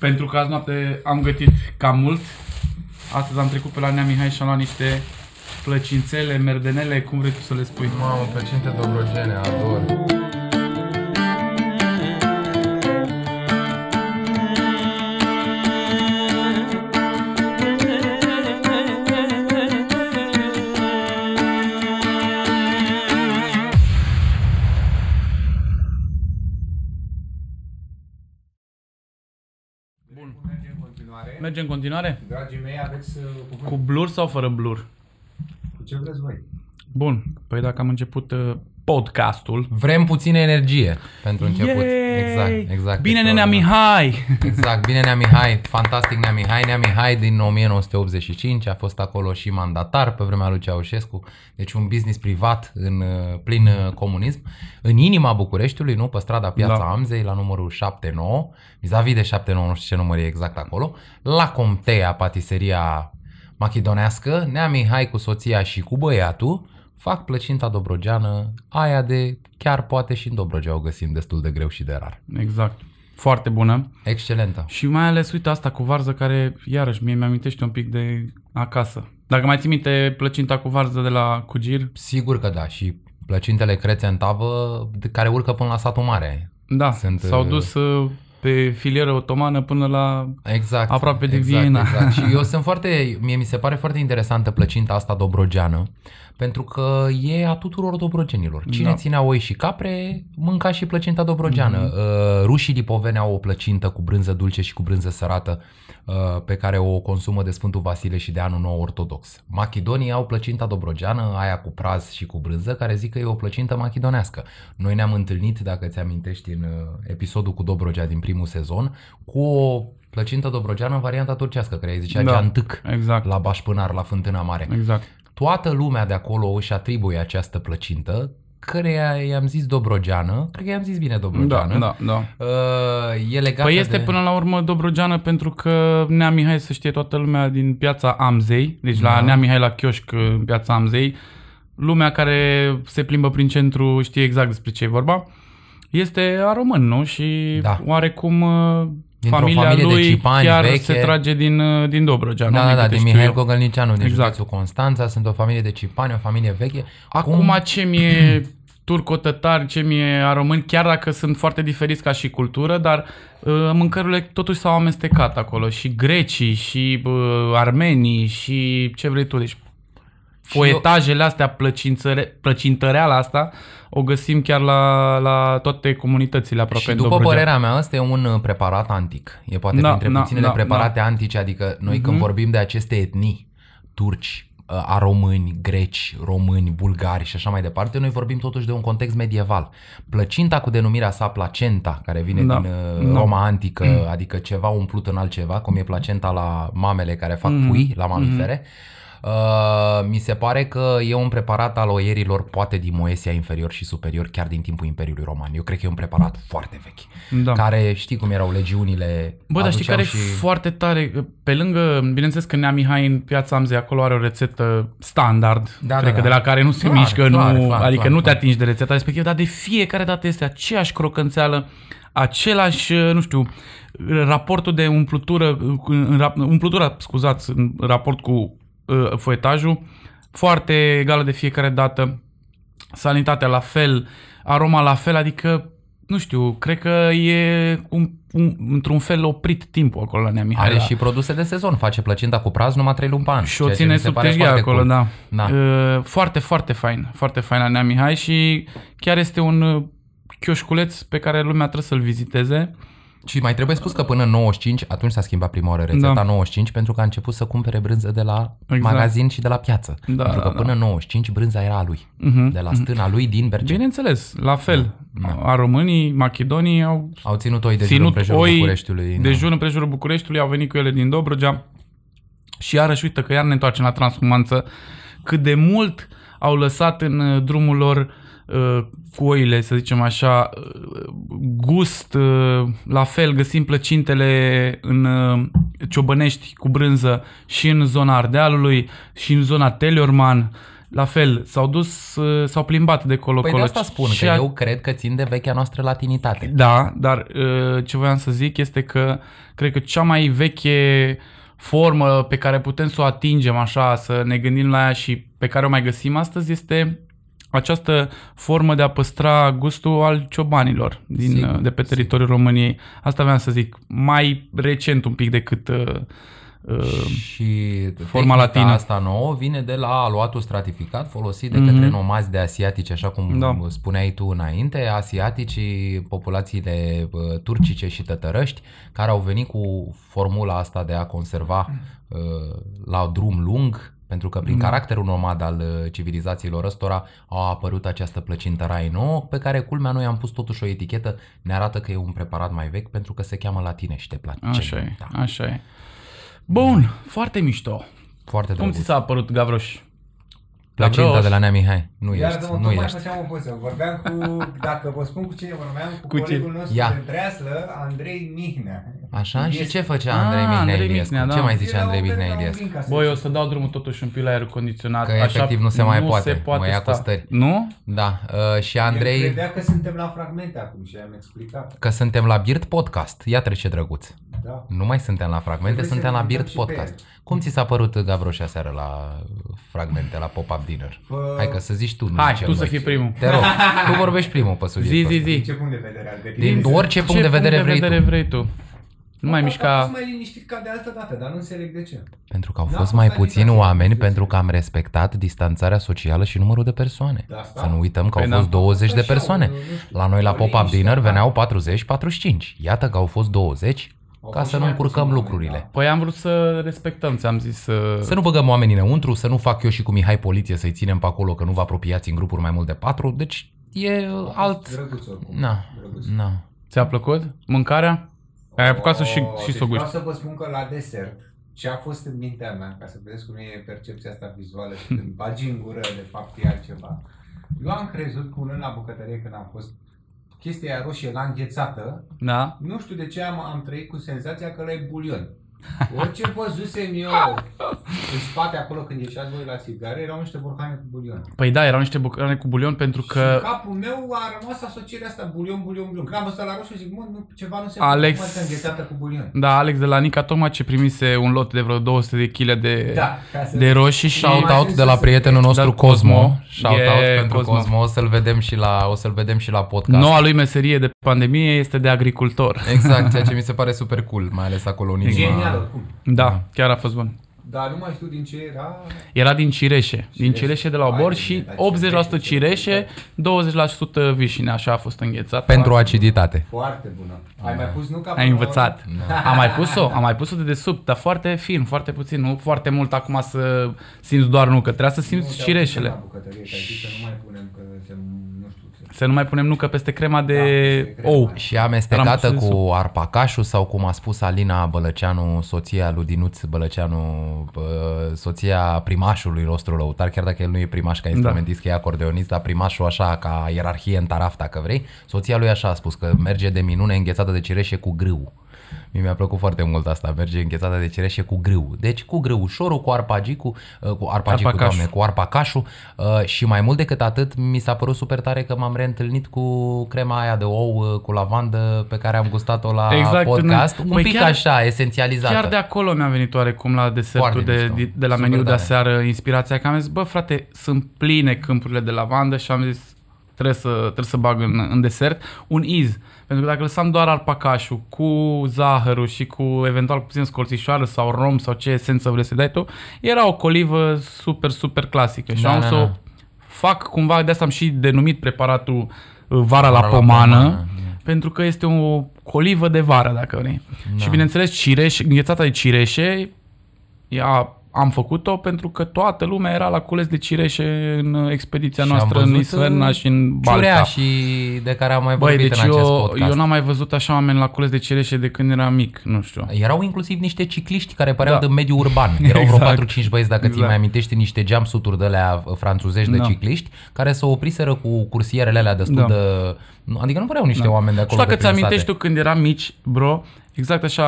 Pentru că azi noapte am gătit cam mult. Astăzi am trecut pe la Nea Mihai și am luat niște plăcințele, merdenele, cum vrei tu să le spui. Mamă, plăcinte dobrogene, ador. Mergem în continuare? Dragii mei, aveți uh, cuvânt. Cu blur sau fără blur? Cu ce vreți voi? Bun. Păi dacă am început uh, podcastul... Vrem puțină energie pentru început. Yay! Exact, exact. Bine, Este nenea o- Mihai! Exact, bine Nea Mihai, fantastic Nea Mihai. Nea Mihai din 1985 a fost acolo și mandatar pe vremea lui Ceaușescu, deci un business privat în uh, plin uh, comunism, în inima Bucureștiului, nu, pe strada Piața Da. Amzei, la numărul 79, vis-a-vis de 79, nu știu ce număr e exact acolo, la Comtea, patiseria machidonească, Nea Mihai cu soția și cu băiatul fac plăcinta dobrogeană, aia de chiar poate și în Dobrogea o găsim destul de greu și de rar. Exact. Foarte bună. Excelentă. Și mai ales, uite, asta cu varză care, iarăși, mie mi-amintește un pic de acasă. Dacă mai ții minte plăcinta cu varză de la Cugir, Sigur că da, și plăcintele crețe în tavă de care urcă până la satul mare. da, Sunt, s-au uh, dus uh, pe filieră otomană până la... Exact. Aproape de exact, Viena. Exact. Și eu sunt foarte, mie mi se pare foarte interesantă plăcinta asta dobrogeană, pentru că e a tuturor dobrogenilor. Cine Da. ținea oi și capre, mânca și plăcinta dobrogeană. Mhm. Mm-hmm. Rușii lipoveni au o plăcintă cu brânză dulce și cu brânză sărată uh, pe care o consumă de Sfântul Vasile și de anul nou ortodox. Machidonii au plăcinta dobrogeană, aia cu praz și cu brânză, care zic că e o plăcintă machidonească. Noi ne-am întâlnit, dacă ți amintești, în uh, episodul cu Dobrogea din primul sezon, cu o plăcintă dobrogeană în varianta turcească, care îi zicea Da, geantâc exact. la Bașpânar, la Fântâna Mare. Exact. Toată lumea de acolo își atribuie această plăcintă, căreia i-am zis dobrogeană, cred că i-am zis bine Da, dobrogeană. da, da. Uh, e legată Păi este de... până la urmă Dobrogeană pentru că Nea Mihai să știe toată lumea din piața Amzei, deci la Da. Nea Mihai la chioșc în piața Amzei, lumea care se plimbă prin centru știe exact despre ce e vorba. Este a român, nu? Și Da. oarecum uh, Dintr-o familia familie de lui cipani chiar veche. se trage din, uh, din Dobrogea. nu? Da, da, Din da, câte din știu Mihail eu. Gogălnicianu, din Exact. județul Constanța, sunt o familie de cipani, o familie veche. Acum ce mi-e turcotătari, ce mi-e a români, chiar dacă sunt foarte diferiți ca și cultură, dar uh, mâncărurile totuși s-au amestecat acolo. Și grecii, și uh, armenii, și ce vrei tu. Deci foietajele astea, plăcințăre, plăcintăreala asta, o găsim chiar la, la toate comunitățile aproape Și în după Dobrogea. părerea mea, ăsta e un uh, preparat antic. E poate Da, printre da, puținele da, preparate antice, adică noi Mhm. când vorbim de aceste etnii, turci, uh, a români, greci, români, bulgari și așa mai departe, noi vorbim totuși de un context medieval. Plăcinta cu denumirea sa placenta, care vine Da, din uh, da. Roma antică, adică ceva umplut în altceva, cum e placenta la mamele care fac Mhm. pui, la mamifere, Uh, mi se pare că e un preparat al oierilor poate din Moesia inferior și superior, chiar din timpul Imperiului Roman. Eu cred că e un preparat foarte vechi Da. care știi cum erau legiunile. Bă, dar știi aduceau care e foarte tare? Pe lângă, bineînțeles că Nea Mihai în piața Amzei acolo are o rețetă standard, Da, cred da, că da. de la care nu se Clar, mișcă, clar, nu, clar, adică clar, nu te clar. atingi de rețeta respectivă, dar de fiecare dată este aceeași crocănțeală, același, nu știu, raportul de umplutură, în rap- umplutura, scuzați, în raport cu uh, foietajul, foarte egală de fiecare dată, sanitatea la fel, aroma la fel, adică nu știu, cred că e un, un, într-un fel oprit timpul acolo la Nea Mihai. Are la- și produse de sezon. Face plăcinta cu praz numai 3 luni pe an. și o ceea ce ține mi se sub pare tejghea foarte acolo, cool. da. Da. Uh, foarte, foarte fain. Foarte fain la Nea Mihai și chiar este un uh, chioșculeț pe care lumea trebuie să-l viziteze. Și mai trebuie spus că până în 95, atunci s-a schimbat prima oară rețeta Da. 95 pentru că a început să cumpere brânză de la Exact. magazin și de la piață. Da, pentru că da, până în 95 brânza era a lui. Mhm. De la stâna lui din Berceni. Bineînțeles, la fel. A românii, macedonii au Au ținut oi de jur ținut împrejurul oi Bucureștiului. de da. jur împrejurul Bucureștiului, au venit cu ele din Dobrogea și iarăși uite că iar ne întoarcem la transhumanță, cât de mult au lăsat în uh, drumul lor uh, cu oile, să zicem așa, uh, gust, uh, la fel găsim plăcintele în uh, ciobănești cu brânză și în zona Ardealului și în zona Teleorman, la fel, s-au dus, uh, s-au plimbat de colo Păi de asta spun, și că a- eu cred că țin de vechea noastră latinitate. Da, dar uh, ce voiam să zic este că cred că cea mai veche formă pe care putem să o atingem așa, să ne gândim la ea și pe care o mai găsim astăzi este această formă de a păstra gustul al ciobanilor din, Sigur, uh, de pe teritoriul României. Asta vreau să zic, mai recent un pic decât uh, uh, Și Forma tehnica latină. asta nouă vine de la aluatul stratificat folosit de către nomazi de asiatici, așa cum Mhm. Da. spuneai tu înainte, asiaticii, populațiile uh, turcice și tătărăști, care au venit cu formula asta de a conserva uh, la drum lung, pentru că prin caracterul nomad al uh, civilizațiilor ăstora a apărut această plăcintă rai nouă, pe care culmea noi am pus totuși o etichetă, ne arată că e un preparat mai vechi pentru că se cheamă latinește placenta. așa e, așa e. Bun, foarte mișto. Foarte Cum drăguț. ți s-a părut, Gavroș? Placinta Gavroș? de la Nea Mihai. Nu Iar ești, mă, nu tocmai ești. făceam o poză. Vorbeam cu, dacă vă spun cu cine vorbeam, cu, Cu colegul cine? nostru Ia. de Dreaslă, Andrei Mihnea. Așa? Și Este- ce făcea Ah, Andrei Mihnea Andrei Iliescu? Mihnea, Ce da. mai zice Era Andrei un Mihnea fel ca un Iliescu? link, ca să Băi, zic. o să dau drumul totuși un pic la aer condiționat. Că efectiv nu se mai poate, Se poate mă ia sta. cu stări. Nu? Da, uh, și El Andrei, credea că suntem la fragmente acum și am explicat. că suntem la Birt Podcast. Ia trece drăguț. Da. Nu mai suntem la fragmente, Trebuie suntem să la ne Birt uităm și pe Podcast. Cum ți s-a părut Gavroș seară la fragmente, la pop-up dinner? Bă, Hai că să zici tu. nu Hai, zicem tu să noi. fii primul. Te rog, tu vorbești primul pe Zi, subiectul zi, ăsta. Din zi. ce punct de vedere al Din gătirii? orice punct de vedere vrei tu. vrei tu. Nu mai Am mișca... fost mai liniștit ca de altă dată, dar nu înțeleg de ce. Pentru că au N-a fost fost mai agitație, puțini oameni să pentru zic. că am respectat distanțarea socială și numărul de persoane. De asta? Să nu uităm că Păi au da. fost 20 de Așa, persoane. nu știu. La noi la O pop-up liniște, dinner da. veneau 40-45. Iată că au fost 20 Au ca fost să și nu mai încurcăm puțini lucrurile. oameni, Păi am vrut să respectăm, ți-am zis să... Să nu băgăm oamenii înăuntru, să nu fac eu și cu Mihai poliție să-i ținem pe acolo că nu vă apropiați în grupuri mai mult de patru. Deci e A alt... fost Drăguț oricum. Na, Drăguț. na. Ți-a plăcut? Mâncarea? Ai apucat să și, Oh, și deci să o Vreau guști. să vă spun că la desert, ce a fost în mintea mea, ca să vedeți cum e percepția asta vizuală și când bagi în gură, de fapt e altceva. Eu am crezut că unul la bucătărie când am fost chestia aia roșie la înghețată, Da? nu știu de ce am, am trăit cu senzația că ăla e bulion. Orice văzusem eu în spate acolo când ieșeați voi la țigare, erau niște borcane cu bulion. Păi da, erau niște bucătane cu bulion pentru Și că în capul meu a rămas asocierea asta, bulion, bulion, bulion. Când am văzut la roșu zic, mă, nu, ceva nu se Alex- poate înghețată cu bulion. Da, Alex de la Nica tocmai ce primise un lot de vreo 200 de kg de, Da, ca să de roșii și... Shout Imagine out de la să- prietenul nostru Da, Cosmo. Cosmo. Shout Yeah, out pentru Cosmo. Cosmo. O să-l vedem și la, o să-l vedem și la podcast. Noua lui meserie de pandemie este de agricultor. Exact, ceea ce mi se pare super cool, mai ales acolo în E genial inima. oricum. Da, chiar a fost bun. Dar nu mai știu din ce era... Era din cireșe. Din cireșe de la Hai, obor de și bine, dar 80% cireșe, 20% vișine, așa a fost înghețat. Pentru aciditate. Foarte bună. Ai mai pus nuca? Ai până la învățat. urmă? Am mai pus-o, am mai pus-o de desubt, dar foarte fin, foarte puțin, nu foarte mult acum să simți doar nucă, trebuia să Nu, simți te-au cireșele. pus La bucătărie, că ai zis să nu mai punem, că se, nu știu, se... Să nu mai punem nucă peste crema de Da, peste crema. ou. Și amestecată Am pus în cu arpacașul sau cum a spus Alina Bălăceanu, soția lui Dinuț Bălăceanu, bă, soția primașului nostru lăutar, chiar dacă el nu e primaș ca instrumentist, că e acordeonist, dar primașul așa ca ierarhie în taraf, dacă vrei, soția lui așa a spus că merge de minune înghețată de cireșe cu grâu. Mie mi-a plăcut foarte mult asta, merge înghețată de cireșe cu grâu. Deci cu grâușorul, cu arpagicul, uh, cu arpagicul, Arpacașul. doamne, cu arpacașul uh, și mai mult decât atât mi s-a părut super tare că m-am reîntâlnit cu crema aia de ou uh, cu lavandă pe care am gustat-o la Exact, podcast. nu- Un Păi pic chiar- așa, esențializată. Chiar de acolo mi-a venit oarecum la desertul Foarte de, mișto. de, de la Super meniu de tare. aseară inspirația că am zis, bă frate, sunt pline câmpurile de lavandă și am zis, trebuie să, trebuie să bag în, în desert un iz. Pentru că dacă lăsam doar arpacașul cu zahărul și cu eventual puțin scorțișoară sau rom sau ce esență vrei să dai tu, era o colivă super, super clasică. Și Da, am da, să da. o fac cumva, de asta am și denumit preparatul uh, vara, Vara la la pomană, pomană, pentru că este o colivă de vară, dacă vrei. Da. Și bineînțeles, cireș, înghețata de cireșe, ea, am făcut-o pentru că toată lumea era la cules de cireșe în expediția Și am noastră în văzut, Isferna uh, și în Balta. Ciurea și de care am mai Băi, vorbit deci în acest eu, podcast. eu n-am mai văzut așa oameni la cules de cireșe de când eram mic, nu știu. Erau inclusiv niște cicliști care păreau Da. de mediu urban. Erau vreo Exact. 4-5 băieți, dacă ți Exact. mai amintești, niște geamsuturi de alea franțuzești de Da. cicliști, care se opriseră cu cursierele alea destul Da. de... nu, Adică nu păreau niște oameni de Nu știu acolo dacă de ți prin amintești sate. tu când eram mici, bro, exact așa,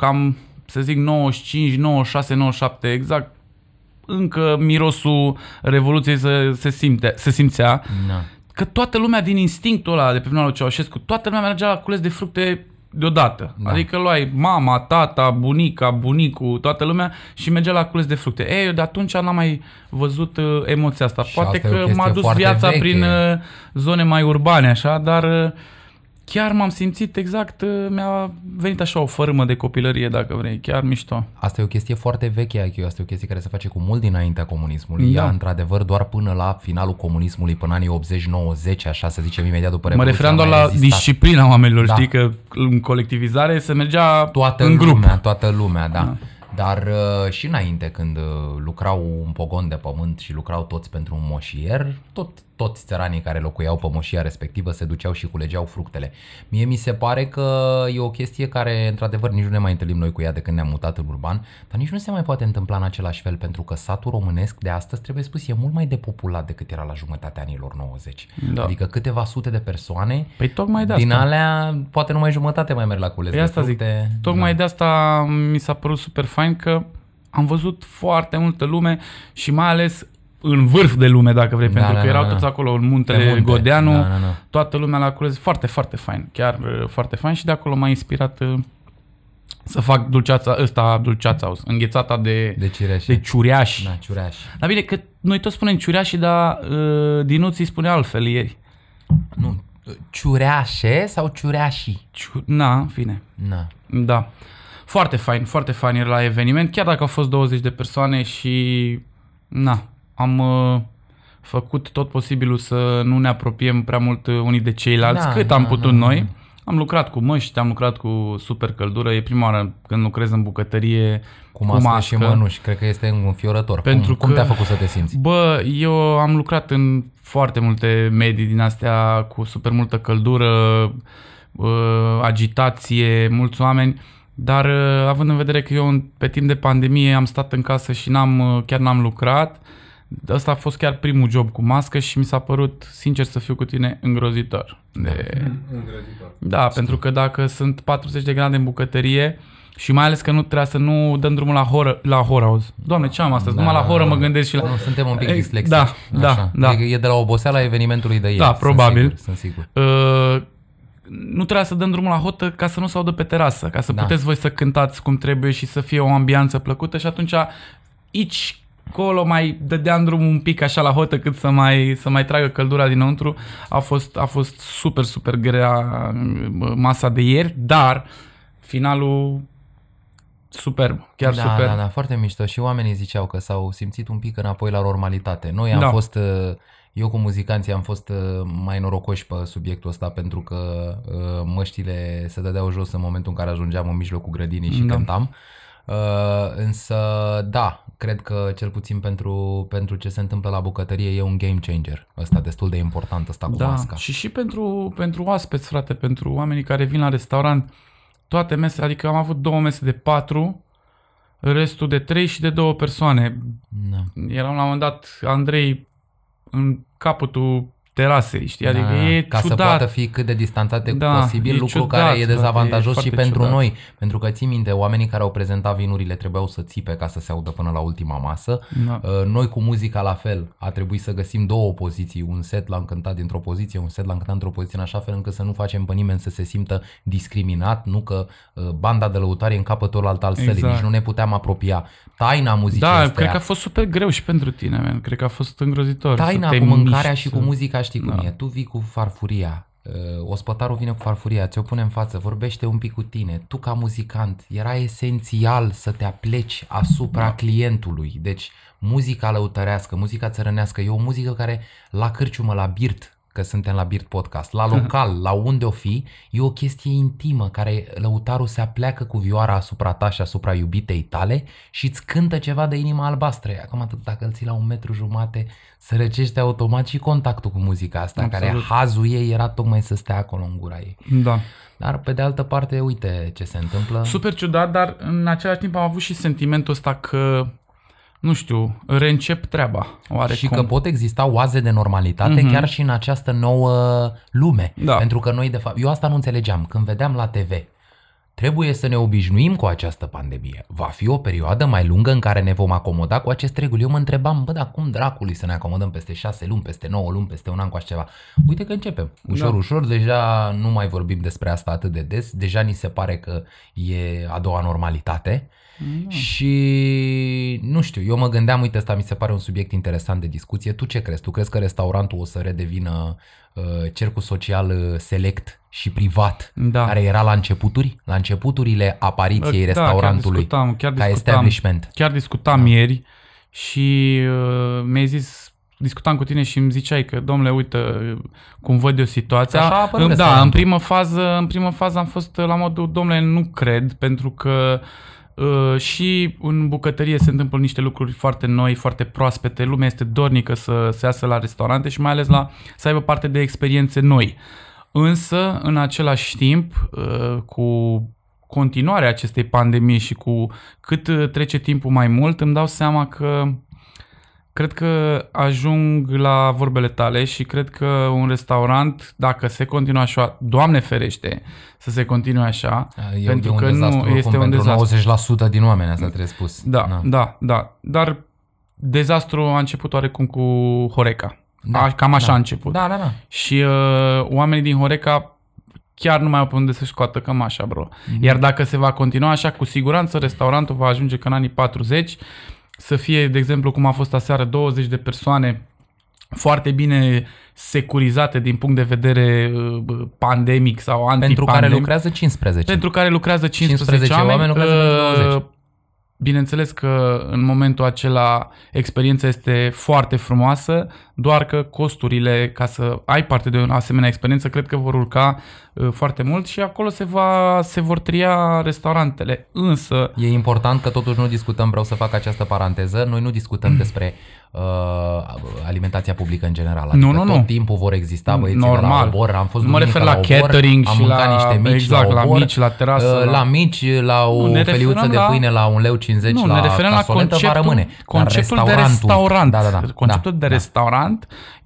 cam, să zic, 95, 96, 97, exact încă mirosul Revoluției se, se, simte, se simțea. Da. Că toată lumea din instinctul ăla de pe vremea lui Ceaușescu, toată lumea mergea la cules de fructe deodată. Da. Da. Adică luai mama, tata, bunica, bunicul, toată lumea și mergea la cules de fructe. Ei, eu de atunci n-am mai văzut uh, emoția asta. Și Poate asta e o că chestie m-a dus foarte viața veche. prin uh, zone mai urbane, așa, dar uh, chiar m-am simțit exact, uh, mi-a venit așa o fărâmă de copilărie, dacă vrei, chiar mișto. Asta e o chestie foarte veche, IQ. Asta e o chestie care se face cu mult dinaintea comunismului. Da. Ea, într-adevăr, doar până la finalul comunismului, până anii 80-90, așa să zicem, imediat după Mă Revoluție. referam a doar mai la rezistat. disciplina oamenilor, Da. știi, că în colectivizare se mergea toată în grup. lumea, toată lumea, da. Dar uh, și înainte, când uh, lucrau un pogon de pământ și lucrau toți pentru un moșier, tot, toți țăranii care locuiau pe moșia respectivă se duceau și culegeau fructele. Mie mi se pare că e o chestie care, într-adevăr, nici nu ne mai întâlnim noi cu ea de când ne-am mutat în urban, dar nici nu se mai poate întâmpla în același fel, pentru că satul românesc de astăzi, trebuie spus, e mult mai depopulat decât era la jumătatea anilor 90. Da. Adică câteva sute de persoane, Păi tocmai de din asta. alea, poate numai jumătate mai merg la cules Păi de asta zic, fructe. tocmai Da. de asta mi s-a părut super fain că am văzut foarte multă lume și mai ales în vârf de lume, dacă vrei, Da, pentru da, că da, erau da. toți acolo în muntele Pe munte. Godeanu, Da, da, da. toată lumea la cules, foarte, foarte fain, chiar uh, foarte fain și de acolo m-a inspirat uh, să fac dulceața, ăsta, dulceața, înghețata de, De cireșe. de ciureași. Da, ciureași. Dar bine, că noi toți spunem ciureași, dar uh, Dinuț îi spune altfel ieri. Nu, ciureașe sau ciureașii? Ciu... Na, în fine. Na. Da. Foarte fain, foarte fain era la eveniment, chiar dacă au fost 20 de persoane și na, am uh, făcut tot posibilul să nu ne apropiem prea mult uh, unii de ceilalți, Da, cât da, am putut da, noi. Am lucrat cu măști, am lucrat cu super căldură, e prima oară când lucrez în bucătărie Cu mască, și mănuși. Cred că este înfiorător. Pentru cum, cum că- te-a făcut să te simți? Bă, eu am lucrat în foarte multe medii din astea cu super multă căldură, uh, agitație, mulți oameni, dar uh, având în vedere că eu în- pe timp de pandemie am stat în casă și n-am, uh, chiar n-am lucrat, Asta a fost chiar primul job cu mască și mi s-a părut, sincer să fiu cu tine, îngrozitor. De... Îngrozitor. Da, pentru că dacă sunt 40 de grade în bucătărie și mai ales că nu trebuia să nu dăm drumul la horă, la horă, auzi. Doamne, ce am astăzi? Da, Numai la horă da, mă da. gândesc și la... Nu, suntem un pic Ei, dislexici. Da, da, Așa. da. Adică e de la oboseala evenimentului de ieri. Da, sunt probabil. Sigur, sunt sigur. Uh, nu trebuia să dăm drumul la hotă ca să nu se audă pe terasă, ca să Da. da. puteți voi să cântați cum trebuie și să fie o ambianță plăcută și atunci aici colo mai dădeam drumul un pic așa la hotă cât să mai, să mai tragă căldura dinăuntru. A fost, a fost super, super grea uh, masa de ieri, dar finalul superb, chiar da, superb. Da, da, foarte mișto. Și oamenii ziceau că s-au simțit un pic înapoi la normalitate. Noi am Da. fost, uh, eu cu muzicanții am fost uh, mai norocoși pe subiectul ăsta pentru că uh, măștile se dădeau jos în momentul în care ajungeam în mijlocul grădinii și Da. cântam. Uh, însă, da, cred că cel puțin pentru, pentru ce se întâmplă la bucătărie e un game changer. Ăsta destul de important, ăsta cu Da, masca. și și pentru, pentru oaspeți, frate, pentru oamenii care vin la restaurant, toate mesele, adică am avut două mese de patru, restul de trei și de două persoane. Da. Eram la un moment dat Andrei în capătul terasei, știi? Adică Da, e ca ciudat. să poată fi cât de distanțate Da, posibil, e lucru ciudat, care e frate, dezavantajos e și foarte pentru ciudat. noi. Pentru că ții minte, oamenii care au prezentat vinurile trebuiau să țipe ca să se audă până la ultima masă. Da. Uh, Noi cu muzica la fel, a trebuit să găsim două poziții. Un set l-am cântat dintr-o poziție, un set l-am cântat într-o poziție în așa fel încât să nu facem pe nimeni să se simtă discriminat, nu că uh, banda de lăutari e în capătul alt al sălii, Exact. nici nu ne puteam apropia. Taina muzicii Da, astea, cred că a fost super greu și pentru tine, man. Cred că a fost îngrozitor. Taina să te cu mâncarea miști, și cu să- muzica știi cum Da. e. Tu vii cu farfuria, uh, ospătarul vine cu farfuria, ți-o pune în față, vorbește un pic cu tine. Tu ca muzicant, era esențial să te apleci asupra Da. clientului. Deci muzica lăutărească, muzica țărănească, e o muzică care la cârciumă, la birt, că suntem la Birt Podcast, la local, la unde o fi, e o chestie intimă care lăutarul se apleacă cu vioara asupra ta și asupra iubitei tale și îți cântă ceva de inima albastră. Acum atât dacă îl ții la un metru jumate, să răcește automat și contactul cu muzica asta, Absolut. care hazul ei era tocmai să stea acolo în gura ei. Da. Dar pe de altă parte, uite ce se întâmplă. Super ciudat, dar în același timp am avut și sentimentul ăsta că, nu știu, reîncep treaba. Oarecum. Și că pot exista oaze de normalitate mm-hmm. chiar și în această nouă lume. Da. Pentru că noi, de fapt, eu asta nu înțelegeam. Când vedeam la TV Trebuie să ne obișnuim cu această pandemie. Va fi o perioadă mai lungă în care ne vom acomoda cu acest reguli. Eu mă întrebam, bă, dar cum dracului să ne acomodăm peste șase luni, peste 9 luni, peste un an cu așa ceva? Uite că începem. Ușor, da. ușor, deja nu mai vorbim despre asta atât de des, deja ni se pare că e a doua normalitate. Da. Și nu știu, eu mă gândeam, uite, asta mi se pare un subiect interesant de discuție. Tu ce crezi? Tu crezi că restaurantul o să redevină uh, cercul social uh, select și privat, Da. care era la începuturi, la începuturile apariției Da, restaurantului chiar discutam, chiar ca discutam, establishment. Chiar discutam da. ieri și uh, mi-ai zis, discutam cu tine și îmi ziceai că, domnule, uite cum văd eu situația. Așa a apărut da, în restaurantul. primă fază, în primă fază am fost la modul, domnule, nu cred, pentru că uh, și în bucătărie se întâmplă niște lucruri foarte noi, foarte proaspete, lumea este dornică să se iasă la restaurante și mai ales la să aibă parte de experiențe noi. Însă, în același timp, uh, cu continuarea acestei pandemii și cu cât uh, trece timpul mai mult, îmi dau seama că cred că ajung la vorbele tale și cred că un restaurant, dacă se continuă așa, Doamne ferește să se continue așa, E, pentru e un că dezastru, nu oricum, este un pentru dezastru. 90% din oameni, asta trebuie spus. Da, Na. da, da. Dar dezastru a început oarecum cu Horeca. Da, A, cam așa da. a început. Da, da, da. Și uh, oamenii din Horeca chiar nu mai au pe unde să-și scoată cămașa, bro. Mhm. Iar dacă se va continua așa, cu siguranță restaurantul va ajunge că în anii 40 să fie, de exemplu, cum a fost aseară, 20 de persoane foarte bine securizate din punct de vedere uh, pandemic sau antipandemic. Pentru care lucrează 15. Pentru care lucrează 15, 15 oameni, lucrează pentru 20. Uh, Bineînțeles că în momentul acela experiența este foarte frumoasă, doar că costurile ca să ai parte de o asemenea experiență cred că vor urca uh, foarte mult și acolo se, va, se vor tria restaurantele. Însă, E important că totuși nu discutăm, vreau să fac această paranteză, noi nu discutăm despre uh, alimentația publică în general. Adică Nu, nu, tot nu. timpul vor exista băieții de Normal. la obor, am fost Nu mă duminică refer la obor, catering am și mâncat la- niște mici exact, la la obor, mici, la terasă, uh, la- la mici, la o Nu, ne feliuță referăm de la- pâine la 1 leu 50 nu, la ne referăm la casoletă, va conceptul, rămâne. Dar conceptul de restaurantul- restaurant. Da, da, da. Conceptul da, de da.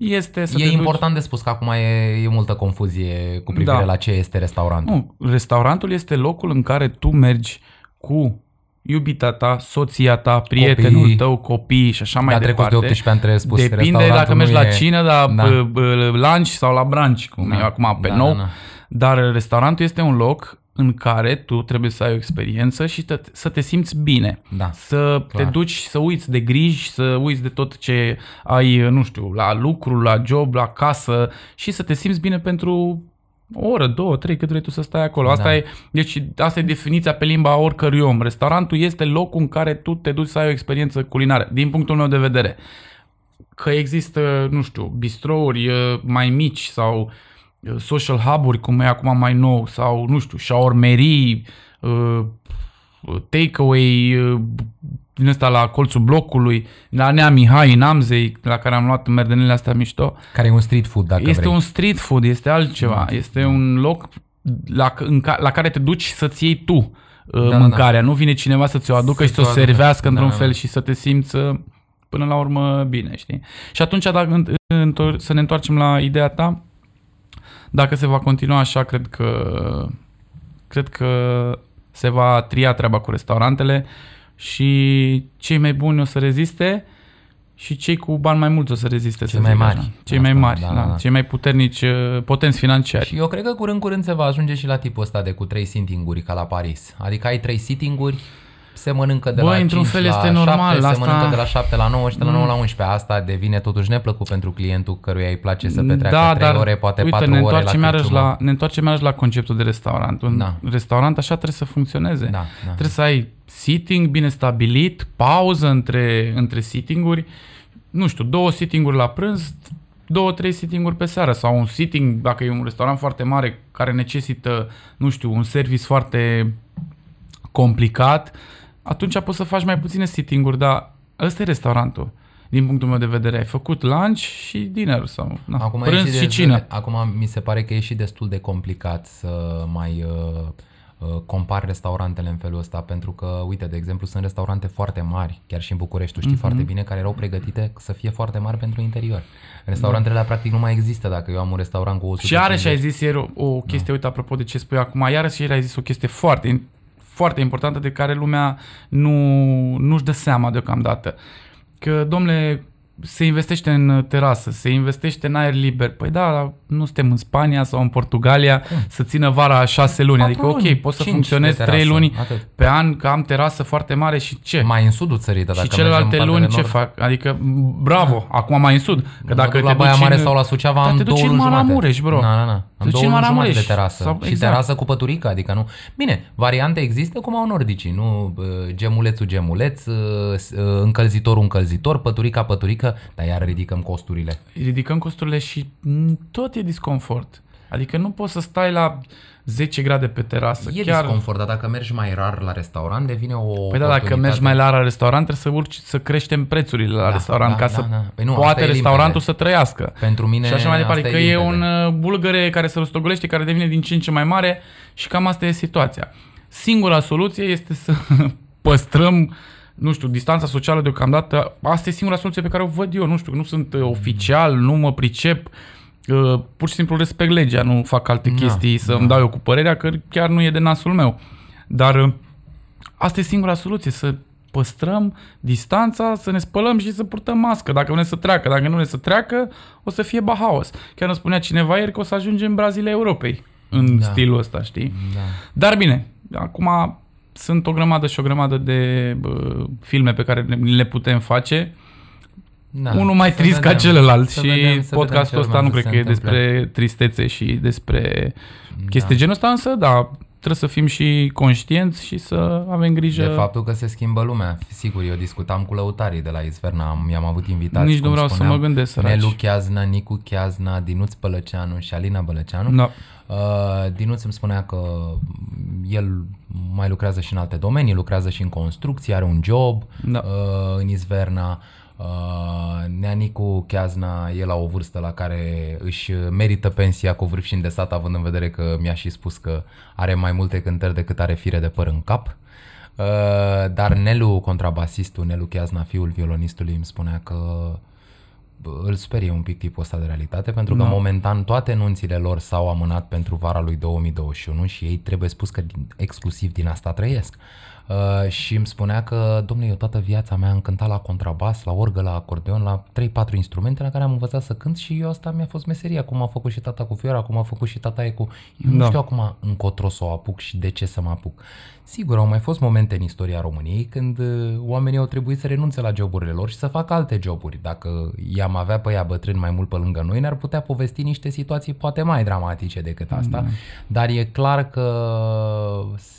Restaurant este să E te duci- important de spus că acum e, e multă confuzie cu privire Da. la ce este restaurantul. Nu, restaurantul este locul în care tu mergi cu iubita ta, soția ta, prietenul Copiii. tău, copii și așa mai Mi-a trecut departe. de 18 ani, trebuie spus. Depinde restaurantul dacă mergi nu la e- cină, la Da. da. lunch sau la brunch, cum Da. e acum pe Da, nou. da, da. Dar restaurantul este un loc în care tu trebuie să ai o experiență și te, să te simți bine. Da. Să Clar. te duci să uiți de griji, să uiți de tot ce ai, nu știu, la lucru, la job, la casă și să te simți bine pentru o oră, două, trei, cât vrei tu să stai acolo. Asta Da. e, deci asta e definiția pe limba oricărui om. Restaurantul este locul în care tu te duci să ai o experiență culinară, din punctul meu de vedere. Că există, nu știu, bistrouri uh, mai mici sau uh, social hub-uri, cum e acum mai nou, sau, nu știu, shawarmerii, uh, takeaway uh, din ăsta la colțul blocului, la Nea Mihai, în Amzei, la care am luat merdenile astea mișto. Care e un street food, dacă Este vrei. un street food, este altceva. Este un loc la, în ca, la care te duci să-ți iei tu uh, da, mâncarea. Nu vine cineva să ți-o aducă Să și să o ți-o aducă. servească într-un Da, da. fel și să te simți uh, până la urmă bine, știi? Și atunci dacă, în- întor- să ne întoarcem la ideea ta, dacă se va continua așa, cred că cred că se va tria treaba cu restaurantele și cei mai buni o să reziste și cei cu bani mai mulți o să reziste. Cei să mai zic mari. Așa. Cei Asta, mai mari, da, da, da, da, da. cei mai puternici, uh, potenți financiari. Și eu cred că curând, curând se va ajunge și la tipul ăsta de cu trei sitting-uri ca la Paris. Adică ai trei sitting-uri, se mănâncă de Bă, la într-un 5 fel la este 7, normal, se asta- mănâncă de la 7 la 9 și de la 9 la 11. Asta devine totuși neplăcut pentru clientul căruia îi place să petreacă da, 3 dar ore, poate uite, 4 ne ore la întoarcem, iarăși cârciumă. la, ne întoarcem iarăși la conceptul de restaurant. Un Da. restaurant așa trebuie să funcționeze. Da, da. Trebuie să ai sitting bine stabilit, pauză între, între sitting-uri, nu știu, două sitting-uri la prânz, două, trei sitting-uri pe seară sau un sitting, dacă e un restaurant foarte mare care necesită, nu știu, un service foarte complicat, atunci poți să faci mai puține sitting-uri, dar ăsta e restaurantul. Din punctul meu de vedere, ai făcut lunch și dinner sau na, Acum e prânz și, destul cină. De, acum mi se pare că e și destul de complicat să mai uh, uh, compari restaurantele în felul ăsta, pentru că, uite, de exemplu, sunt restaurante foarte mari, chiar și în București, tu știi Mhm. foarte bine, care erau pregătite să fie foarte mari pentru interior. Restaurantele alea practic nu mai există dacă eu am un restaurant cu 100 Și iarăși ai zis ieri o, o chestie, uite, apropo de ce spui acum, iarăși ieri ai zis o chestie foarte, foarte importantă de care lumea nu, nu-și dă seama deocamdată. Că, domnule, se investește în terasă, se investește în aer liber. Păi da, dar nu suntem în Spania sau în Portugalia să țină vara șase luni. Patru Adică, ok, luni, pot să cinci funcționez de trei terasă, luni atât. pe an, că am terasă foarte mare și ce? Mai în sudul țării, dar și dacă celelalte mergem în luni partea ce de nord, fac? Adică, bravo, acum mai în sud. Că Mă dacă duc te la Baia duci Mare în... sau la Suceava Da, am te duci două în luni jumate. Maramureș, bro. Na, na, na. Te Am duci două în luni jumate Maramureș de terasă. sau- și exact. terasă cu păturică, adică nu... Bine, variante există cum au nordicii, nu? Bă, Gemulețul gemuleț, ă, s- ă, încălzitorul încălzitor, păturica păturică, dar iar ridicăm costurile. ridicăm costurile și mm, tot e disconfort. Adică nu poți să stai la 10 grade pe terasă. E Chiar... disconfort, dar dacă mergi mai rar la restaurant, devine o Păi da, dacă mergi mai la restaurant, trebuie să urci, să creștem prețurile la Da, restaurant da, ca da, să da. Păi nu, asta poate e restaurantul limpede. să trăiască. Pentru mine și așa mai departe, asta că e limpede. un uh, bulgăre care se rostogolește, care devine din ce în ce mai mare și cam asta e situația. Singura soluție este să păstrăm nu știu, distanța socială deocamdată, asta e singura soluție pe care o văd eu, nu știu, nu sunt uh, oficial, nu mă pricep, uh, pur și simplu respect legea, nu fac alte Da, chestii să-mi dau eu cu părerea, că chiar nu e de nasul meu. Dar uh, asta e singura soluție, să păstrăm distanța, să ne spălăm și să purtăm mască. Dacă vrem să treacă, dacă nu vrem să treacă, o să fie bahaos. Chiar îmi spunea cineva ieri că o să ajungem în Brazilia Europei în Da. stilul ăsta, știi? Da. Dar bine, acum sunt o grămadă și o grămadă de bă, filme pe care le- le putem face. Da. Unul mai Să trist ca vedem. celălalt Să și vedem- să podcastul vedem ce ăsta nu urmează cred să că e se întâmple. despre tristețe și despre chestii genul ăsta, însă da, trebuie să fim și conștienți și să avem grijă. De faptul că se schimbă lumea. Sigur, eu discutam cu lăutarii de la Izverna, am, i-am avut invitați. Nici nu cum vreau să spuneam, mă gândesc, săraci. Nelu Chiazna, Nicu Chiazna, Dinuț Pălăceanu și Alina Bălăceanu. Da. Uh, Dinuț îmi spunea că el mai lucrează și în alte domenii, lucrează și în construcție, are un job Da. uh, în Izverna. Uh, Neanicu Chiazna e la o vârstă la care își merită pensia cu vârf și îndesat, având în vedere că mi-a și spus că are mai multe cântări decât are fire de păr în cap. Uh, dar Nelu, contrabasistul, Nelu Chiazna, fiul violonistului, îmi spunea că bă, îl sperie un pic tipul ăsta de realitate, pentru că Da. momentan toate nunțile lor s-au amânat pentru vara lui 2021 și ei trebuie spus că din, exclusiv din asta trăiesc. Uh, și îmi spunea că, domnule, eu toată viața mea am cântat la contrabas, la orgă, la acordeon, la 3-4 instrumente la care am învățat să cânt și eu asta mi-a fost meseria, cum a făcut și tata cu Fiora, cum a făcut și tata e cu... Eu nu Da. știu acum încotro să o apuc și de ce să mă apuc. Sigur, au mai fost momente în istoria României când uh, oamenii au trebuit să renunțe la joburile lor și să facă alte joburi. Dacă i-am avea pe ea bătrâni mai mult pe lângă noi, ne-ar putea povesti niște situații poate mai dramatice decât asta. Dar e clar că s-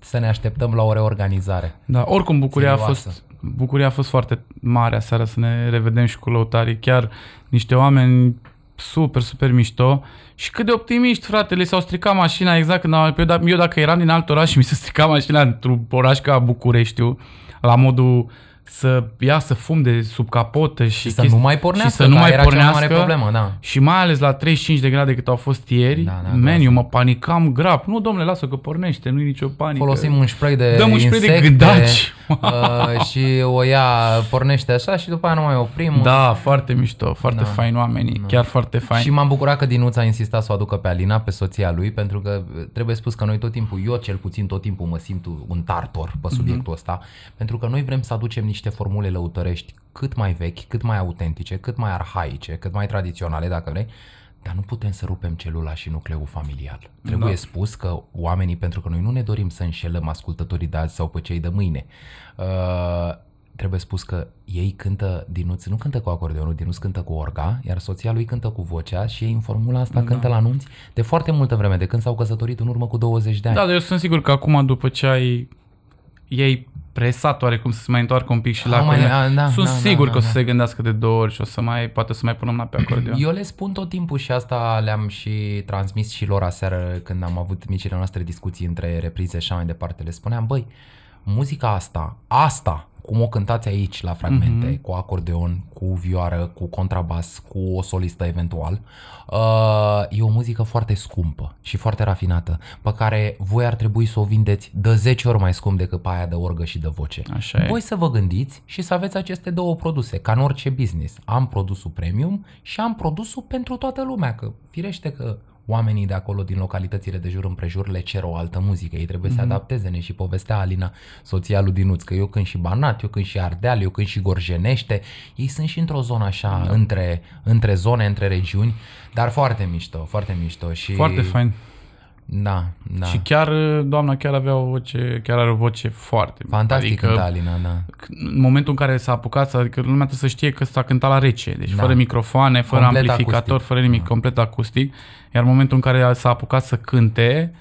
să ne așteptăm la o reorganizare. Da, oricum bucuria a, Serioasă. fost, bucuria a fost foarte mare aseară să ne revedem și cu lăutarii. Chiar niște oameni super, super mișto și cât de optimiști, frate, le s-au stricat mașina exact când am... Eu, da- eu dacă eram din alt oraș și mi se strica mașina într-un oraș ca Bucureștiu, la modul să iasă fum de sub capotă și, Și să chestii- nu mai pornească, și să nu că mai era cea mai pornească mare problemă, da. și mai ales la 35 de grade cât au fost ieri, Da, da, da, man, groază. eu mă panicam grav. Nu, domnule, lasă că pornește, nu e nicio panică. Folosim un spray de Dăm un spray de insecte, gândaci. uh, și o ia, pornește așa și după aia nu mai oprim. Da, foarte mișto, foarte Da. da. fain oamenii, da. chiar foarte fain. Și m-am bucurat că Dinuț a insistat să o aducă pe Alina, pe soția lui, pentru că uh, trebuie spus că noi tot timpul, eu cel puțin tot timpul mă simt un tartor pe subiectul ăsta, pentru că noi vrem să aducem niște formule lăutărești cât mai vechi, cât mai autentice, cât mai arhaice, cât mai tradiționale, dacă vrei, dar nu putem să rupem celula și nucleul familial. Trebuie Da. spus că oamenii, pentru că noi nu ne dorim să înșelăm ascultătorii de azi sau pe cei de mâine, uh, trebuie spus că ei cântă, Dinuț nuț cântă cu acordeonul, Dinuț cântă cu orga, iar soția lui cântă cu vocea și ei în formula asta da. cântă la nunți de foarte multă vreme, de când s-au căsătorit în urmă cu 20 de ani. Da, dar eu sunt sigur că acum după ce ai ei presat oarecum să se mai întoarcă un pic și la Au mai- acordeon, a, da, sunt da, sigur da, că o da, să da. se gândească de două ori și o să mai, poate să mai punem la pe acordeon. Eu le spun tot timpul și asta le-am și transmis și lor aseară când am avut micile noastre discuții între reprize și așa mai departe. Le spuneam, băi, muzica asta, asta, cum o cântați aici la fragmente, Mhm. mm-hmm. cu acordeon, cu vioară, cu contrabas, cu o solistă eventual, uh, e o muzică foarte scumpă și foarte rafinată, pe care voi ar trebui să o vindeți de 10 ori mai scump decât pe aia de orgă și de voce. Așa e. Voi să vă gândiți și să aveți aceste două produse, ca în orice business. Am produsul premium și am produsul pentru toată lumea, că firește că oamenii de acolo din localitățile de jur împrejur le cer o altă muzică. Ei trebuie mm-hmm. să adapteze ne și povestea Alina, soția lui Dinuț, că eu când și Banat, eu când și Ardeal, eu când și Gorjenește. Ei sunt și într-o zonă așa, da. între, între zone, între regiuni, dar foarte mișto, foarte mișto. Și, Foarte fain. Da, da. Și chiar, doamna chiar avea o voce, chiar are o voce foarte Fantastic adică, cânta Alina, da. în momentul în care s-a apucat, să- adică lumea trebuie să știe că s-a cântat la rece, deci Da. fără microfoane, fără Complet amplificator, acustic. fără nimic, complet acustic. Iar în momentul în care s-a apucat să cânte,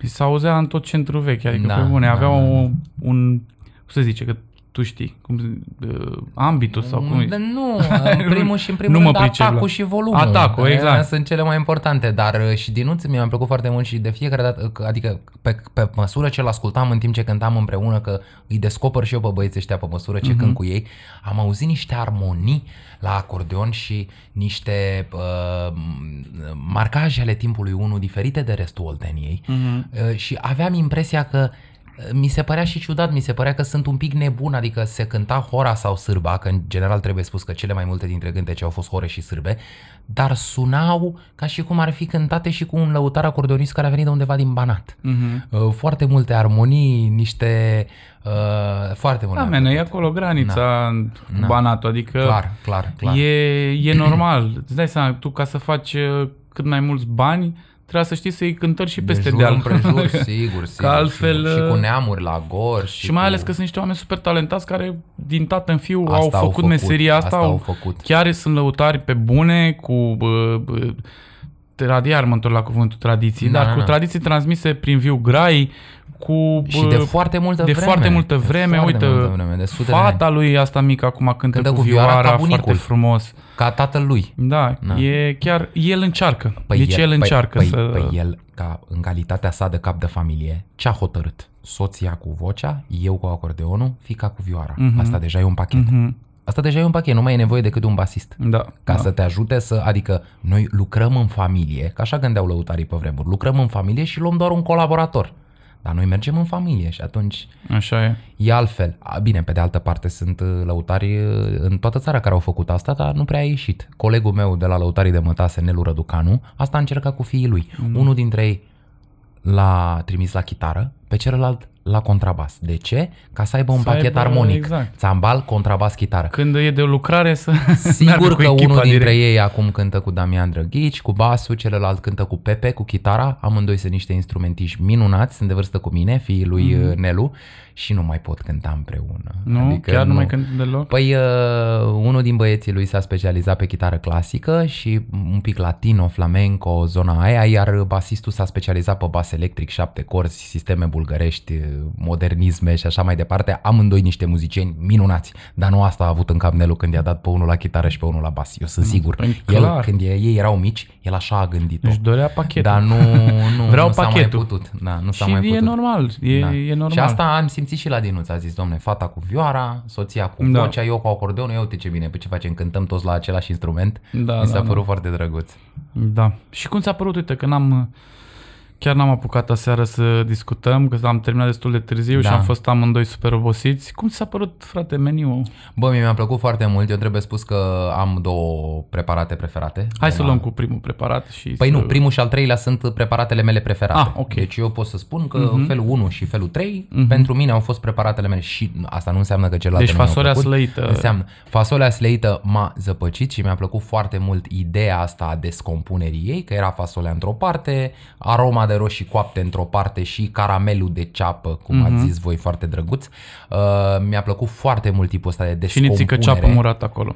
îi s-a auzea în tot centrul vechi, adică Da, pe bune, da, avea da, o, un, cum se zice, că tu știi, cum, uh, ambitus sau cum Da, Nu, în primul și în primul Nu mă rând pricep la- atacul și volumul. Atacul, Alea exact. Sunt cele mai importante, dar uh, și Dinuț mi-a plăcut foarte mult și de fiecare dată, că- adică pe, pe măsură ce l-ascultam în timp ce cântam împreună, că îi descoper și eu pe băieții ăștia pe măsură ce uh-huh. cânt cu ei, am auzit niște armonii la acordeon și niște uh, marcaje ale timpului 1 diferite de restul Olteniei uh-huh. uh, și aveam impresia că uh, mi se părea și ciudat, mi se părea că sunt un pic nebun, adică se cânta hora sau sârba, că în general trebuie spus că cele mai multe dintre cântece au fost hore și sârbe, dar sunau ca și cum ar fi cântate și cu un lăutar acordeonist care a venit de undeva din Banat. Mhm. Uh, Foarte multe armonii, niște... Uh, foarte multe. Da, menă, e acolo granița cu Na. Banatul, adică Clar, clar, clar. E, e normal. Îți dai seama, tu ca să faci uh, cât mai mulți bani, trebuie să știi să-i cântări și peste de jur deal. împrejur, sigur, sigur. altfel, sigur. Și cu uh, neamuri la gor. Și, Și mai cu... ales că sunt niște oameni super talentați care din tată în fiu Asta au au făcut, făcut, meseria asta, asta au, au făcut. chiar sunt lăutari pe bune cu bă, bă, tradiar, mă întorc la cuvântul tradiții, Da, dar da, cu da. tradiții transmise prin viu grai, cu Și de foarte multă de vreme. foarte multă De vreme, foarte uite, multă vreme, de sute de fata lui asta mică acum cântă, Cântă cu, cu vioara vioara, ca foarte bunicul. frumos. Ca tatăl lui. Da, Da. e chiar, el încearcă. deci el, încearcă păi, să... Păi el, ca în calitatea sa de cap de familie, ce a hotărât? Soția cu vocea, eu cu acordeonul, fica cu vioara. Mhm. Asta deja e un pachet. Mhm. Asta deja e un pachet, nu mai e nevoie decât de un basist. Da, Ca da. să te ajute să, adică noi lucrăm în familie, că așa gândeau lăutarii pe vremuri, lucrăm în familie și luăm doar un colaborator. Dar noi mergem în familie și atunci Așa e. e altfel. A, Bine, pe de altă parte sunt uh, lăutari uh, în toată țara care au făcut asta, dar nu prea a ieșit. Colegul meu de la lăutarii de mătase, Nelu Răducanu, asta a încercat cu fiii lui. Mm. Unul dintre ei l-a trimis la chitară, pe celălalt la contrabas. De ce? Ca să aibă un Să pachet aibă- armonic. exact. Țambal, contrabas, chitară. Când e de o lucrare să Sigur meargă cu că echipa unul dintre direct. ei acum cântă cu Damian Drăghici, cu basul, celălalt cântă cu Pepe, cu chitara. Amândoi sunt niște instrumentiști minunați, sunt de vârstă cu mine, fiii lui mm. Nelu, și nu mai pot cânta împreună. Nu? Chiar nu mai cântă deloc? Păi uh, unul din băieții lui s-a specializat pe chitară clasică și un pic latino, flamenco, zona aia, iar basistul s-a specializat pe bas electric, șapte corzi, sisteme bulgărești, modernisme și așa mai departe. Amândoi niște muzicieni minunați, dar nu asta a avut în cap Nelu când i-a dat pe unul la chitară și pe unul la bas. Eu sunt sigur. păi, El, clar. când e- ei erau mici, el așa a gândit-o. Își dorea pachetul. Dar nu, nu, Vreau nu s-a mai pachetul. putut. Da, nu s-a și mai e putut. normal, e, Da. e normal. Și asta am simțit și la Dinuț. A zis, domne, fata cu vioara, soția cu Da. vocea, eu cu acordeonul, ia uite ce bine, pe ce facem, cântăm toți la același instrument. Da, Mi s-a da, părut foarte drăguț. Da. Și cum ți-a părut, uite, că n-am, chiar n-am apucat aseară să discutăm, că am terminat destul de târziu Da. și am fost amândoi super obosiți. Cum ți s-a părut, frate, meniul? Bă, mie mi-a plăcut foarte mult. Eu trebuie spus că am două preparate preferate. Hai De să la- luăm cu primul preparat și Păi să... nu, primul și al treilea sunt preparatele mele preferate. Ah, ok. Deci eu pot să spun că uh-huh. felul 1 și felul 3 uh-huh. pentru mine au fost preparatele mele și asta nu înseamnă că celelalte Deci nu mi-au fasolea plăcut. slăită. Înseamnă fasolea slăită m-a zăpăcit și mi-a plăcut foarte mult ideea asta a descompunerii ei, că era fasolea într-o parte, aroma de roșii coapte într-o parte și caramelul de ceapă, cum Mhm. ați zis voi, foarte drăguț. Uh, mi-a plăcut foarte mult tipul ăsta de Și descompunere nițică ceapă murat acolo.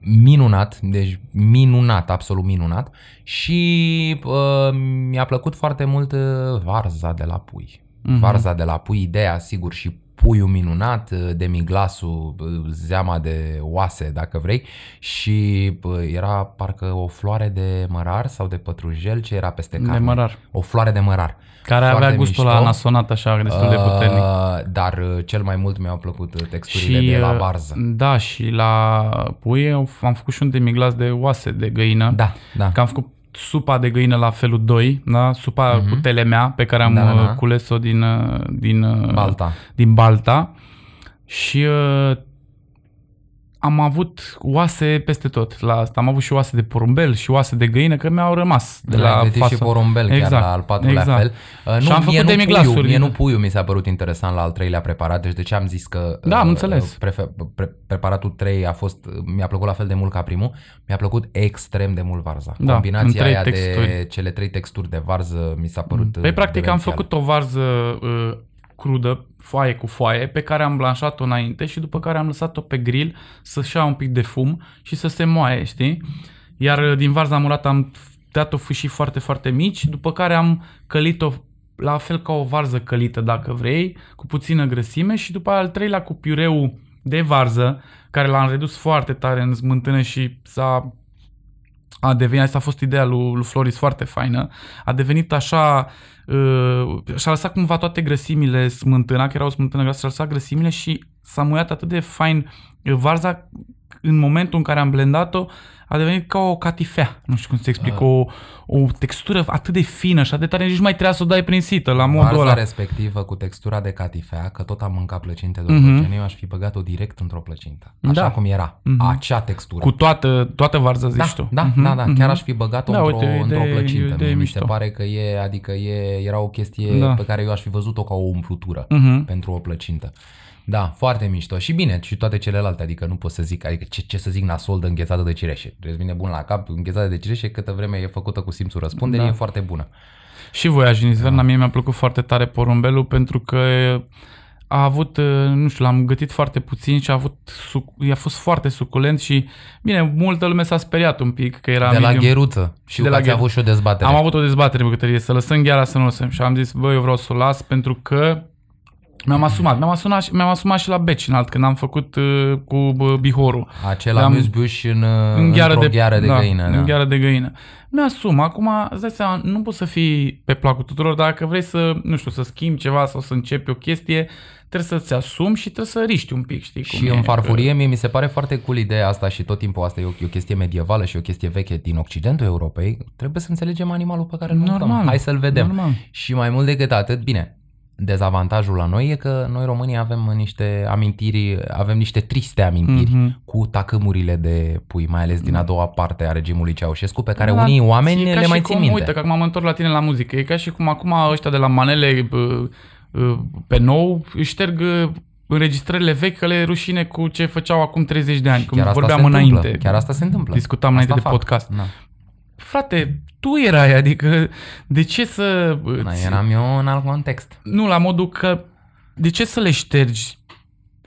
minunat, deci minunat, absolut minunat și uh, mi-a plăcut foarte mult uh, varza de la pui. Mhm. Mm-hmm. Varza de la pui, ideea, sigur, și puiul minunat, uh, demiglasul, uh, zeama de oase, dacă vrei, și uh, era parcă o floare de mărar sau de pătrunjel, ce era peste carne. De mărar. O floare de mărar. Care Foarte avea gustul mișto. la nasonat așa destul de puternic. Uh, dar uh, cel mai mult mi-au plăcut uh, texturile de la uh, varză. Da, și la pui am făcut și un demiglas de oase de găină. Da, da. Că am făcut supa de găină la felul 2, da? supa Mhm. cu telemea pe care am Da, da, da. uh, cules-o din, uh, din, uh, Balta. din Balta și uh, am avut oase peste tot la asta. Am avut și oase de porumbel și oase de găină, că mi-au rămas de L-ai la gătit față. și porumbel chiar Exact, la al patrulea exact. fel. Uh, Și am făcut mie nu demiglasuri puiul, mie din- nu puiul mi s-a părut interesant la al treilea preparat, deci de ce am zis că Da, am uh, înțeles. Prefe- pre- preparatul 3 a fost, mi-a plăcut la fel de mult ca primul, mi-a plăcut extrem de mult varza. Da, în Combinația trei aia de texturi. cele trei texturi de varză mi s-a părut Păi practic am demențial. făcut o varză uh, crudă, foaie cu foaie, pe care am blanșat-o înainte și după care am lăsat-o pe grill să-și ia un pic de fum și să se moaie, știi? Iar uh, din varza murată am dat-o fâșii foarte, foarte mici, după care am călit-o la fel ca o varză călită, dacă vrei, cu puțină grăsime și după aia al treilea cu piureu de varză, care l-am redus foarte tare în smântână și s-a a devenit, asta a fost ideea lui, lui Floris foarte faină, a devenit așa, uh, și-a lăsat cumva toate grăsimile smântâna, că era o smântână grasă, și-a lăsat grăsimile și s-a muiat atât de fain uh, varza, în momentul în care am blendat-o, a devenit ca o catifea, nu știu cum să explic, o, o textură atât de fină și atât de tare, nici nu mai trebuia să o dai prin sită, la modul Varza ăla. respectivă cu textura de catifea, că tot am mâncat plăcinte de mm-hmm. eu aș fi băgat-o direct într-o plăcintă. Așa Da. cum era. Mhm. Acea textură. Cu toată, toată varza, zici da, tu. Da, Mhm, da, da, mhm. chiar aș fi băgat-o Da, într-o, uite, e într-o de- plăcintă. e de Mie mi se mișto. pare că e, adică e, era o chestie Da. pe care eu aș fi văzut-o ca o umplutură Mhm. pentru o plăcintă. Da, foarte mișto. Și bine, și toate celelalte, adică nu pot să zic, adică ce, ce să zic nasol de înghețată de cireșe. Îți vine bun la cap, înghețată de cireșe, câtă vreme e făcută cu simțul răspunderii, Da. e foarte bună. Și voiaj în Da. Izverna, mie mi-a plăcut foarte tare porumbelul pentru că a avut, uh, nu știu, l-am gătit foarte puțin și a avut, suc- a fost foarte suculent și, bine, multă lume s-a speriat un pic că era de la medium. gheruță. Și de de la la ați gheruță. avut și o dezbatere. Am avut o dezbatere în bucătărie, să lăsăm gheara să nu o lăsăm și am zis, bă, eu vreau să o las pentru că mi-am asumat, mi-am asumat, și- mi-am asumat și la Beci înalt când am făcut uh, cu uh, bihorul. Acela Le-am- amuse în, în gheară într-o de, gheară de da, găină. În da. gheară de găină. Mi-asum. Acum, îți dai seama, nu poți să fii pe placul tuturor, dar dacă vrei să, nu știu, să schimbi ceva sau să începi o chestie, trebuie să-ți asumi și trebuie să riști un pic, știi cum Și e, în că- farfurie mie mi se pare foarte cool ideea asta și tot timpul asta e o, e o chestie medievală și o chestie veche din Occidentul Europei. Trebuie să înțelegem animalul pe care îl mâncăm. Normal. Hai să-l vedem. Normal. Și mai mult decât atât, bine, dezavantajul la noi e că noi românii avem niște amintiri, avem niște triste amintiri Mhm. cu tacâmurile de pui, mai ales din a doua parte a regimului Ceaușescu, pe care Da, unii oameni e ca le și mai cum, țin minte. Uite, că acum mă întorc la tine la muzică. E ca și cum acum ăștia de la manele bă, bă, pe nou își șterg uh, înregistrările vechi că le e rușine cu ce făceau acum 30 de ani, cum Chiar asta vorbeam se înainte. întâmplă. Chiar asta se întâmplă. Discutam înainte Asta de fac. podcast. Da. Frate, tu erai, adică de ce să... Da, îți- eram eu în alt context. Nu, la modul că de ce să le ștergi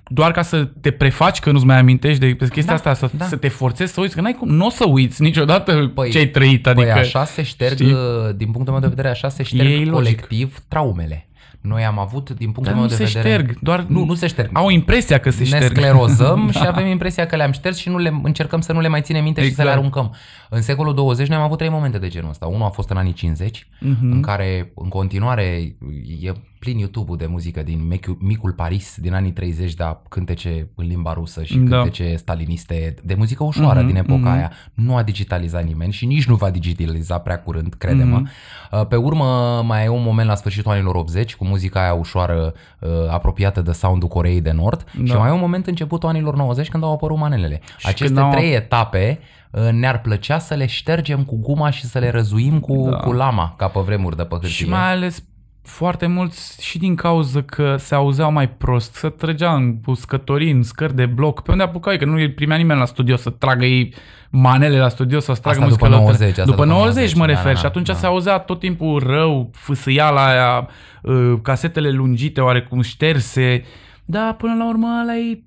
doar ca să te prefaci că nu-ți mai amintești de chestia Da, asta, să, da. să te forțezi să uiți, că n-ai cum, nu o să uiți niciodată Păi- ce ai trăit, adică... Păi așa se șterg, știi? din punctul meu de vedere, așa se E șterg ilogic. colectiv traumele. Noi am avut, din punctul Dar meu nu de se vedere... șterg, doar Nu, nu se șterg. au impresia că se ne șterg. sclerozăm și Da. avem impresia că le-am șters și nu le încercăm să nu le mai ținem minte și să le Exact. aruncăm. În secolul 20 noi am avut trei momente de genul ăsta. Unul a fost în anii 50, Mhm. în care în continuare e plin YouTube-ul de muzică din Micul, Micul Paris din anii 30, dar cântece în limba rusă și Da. cântece staliniste de muzică ușoară Mhm, din epoca mhm. aia. Nu a digitalizat nimeni și nici nu va digitaliza prea curând, crede-mă. Mhm. Uh, Pe urmă mai e un moment la sfârșitul anilor 80 cu muzica aia ușoară uh, apropiată de soundul Coreei de Nord Da. și mai e un moment începutul anilor 90 când au apărut manelele. Și Aceste când au- trei etape uh, ne-ar plăcea să le ștergem cu guma și să le răzuim cu, Da. cu lama ca pe vremuri de pe hârtie. Și mai ales foarte mulți și din cauza că se auzeau mai prost, să trăgea în uscătorii, în scări de bloc, pe unde apucai, că nu îi primea nimeni la studio să tragă ei manele la studio să tragă Asta muzică după la- 90, asta după după 90, 90, mă da, refer, da, și atunci da. se auzea tot timpul rău, fâsâiala aia, uh, casetele lungite, oarecum șterse, dar până la urmă ăla e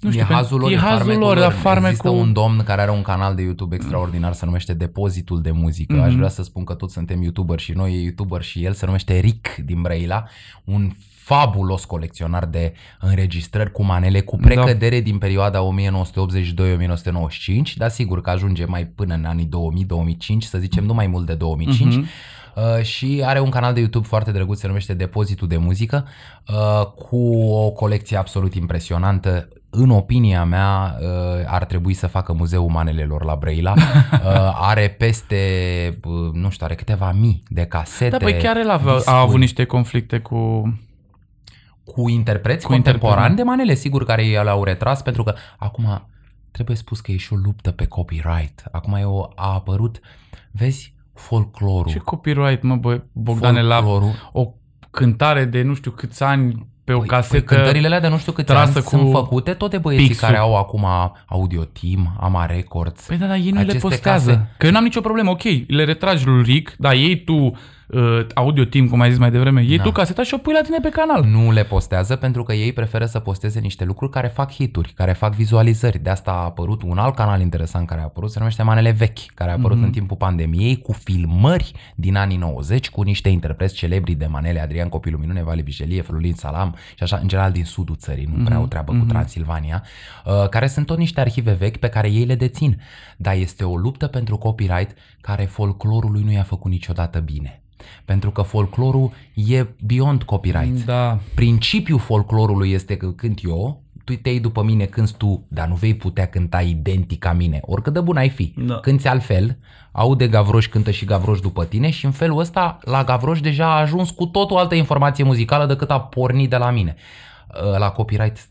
Nu știu, e hazul lor, e hazul farmecul lor, dar Există farmecul... un domn care are un canal de YouTube extraordinar, se numește Depozitul de Muzică. Mhm. Aș vrea să spun că toți suntem YouTuber și noi e YouTuber și el se numește Rick din Brăila, un fabulos colecționar de înregistrări cu manele cu Da. precădere din perioada 1982-1995, dar sigur că ajunge mai până în anii 2000-2005, să zicem nu mai mult de 2005. Mhm. Uh, și are un canal de YouTube foarte drăguț, se numește Depozitul de Muzică, uh, cu o colecție absolut impresionantă. În opinia mea, uh, ar trebui să facă muzeul manelelor la Brăila. Uh, are peste, uh, nu știu, are câteva mii de casete. Da, păi chiar el avea, discuri a avut niște conflicte cu... cu interpreți Cu contemporani interpreți. de manele, sigur, care i le-au retras, pentru că acum trebuie spus că e și o luptă pe copyright. Acum e o, a apărut, vezi, folclorul. Ce copyright, mă, bă, Bogdane, la folclorul. o cântare de nu știu câți ani pe o Păi, casetă... păi cântările alea de nu știu câți ani trasă sunt cu făcute, tot de băieții pixul. care au acum Audio Team, Ama Records. Păi da, dar ei nu le Aceste postează. case. Că eu n-am nicio problemă, ok, le retragi lui Rick, dar ei tu uh, audio team, cum ai zis mai devreme, iei Da. tu caseta și o pui la tine pe canal. Nu le postează pentru că ei preferă să posteze niște lucruri care fac hituri, care fac vizualizări. De asta a apărut un alt canal interesant care a apărut, se numește Manele Vechi, care a apărut Mhm. în timpul pandemiei cu filmări din anii 90 cu niște interpreți celebri de manele, Adrian Copilul Minune, Vali Vigelie, Felulin Salam și așa, în general din sudul țării, nu prea au treabă cu Transilvania, uh, care sunt tot niște arhive vechi pe care ei le dețin. Dar este o luptă pentru copyright care folclorului nu i-a făcut niciodată bine. Pentru că folclorul e beyond copyright. Da. Principiul folclorului este că cânt eu, tu te iei după mine, cânti tu, dar nu vei putea cânta identic ca mine, oricât de bun ai fi. Da. Cânti altfel, aude Gavroș, cântă și Gavroș după tine și în felul ăsta la Gavroș deja a ajuns cu tot o altă informație muzicală decât a pornit de la mine. Uh, La copyright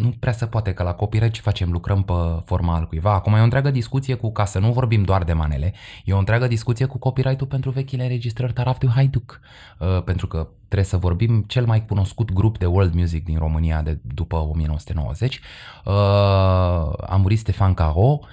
nu prea se poate, că la copyright ce facem? Lucrăm pe forma al cuiva. Acum e o întreagă discuție cu, ca să nu vorbim doar de manele, e o întreagă discuție cu copyright-ul pentru vechile înregistrări Taraf de Haiduc. Uh, pentru că trebuie să vorbim cel mai cunoscut grup de world music din România de după 1990. Uh, a murit Stefan Caro, uh,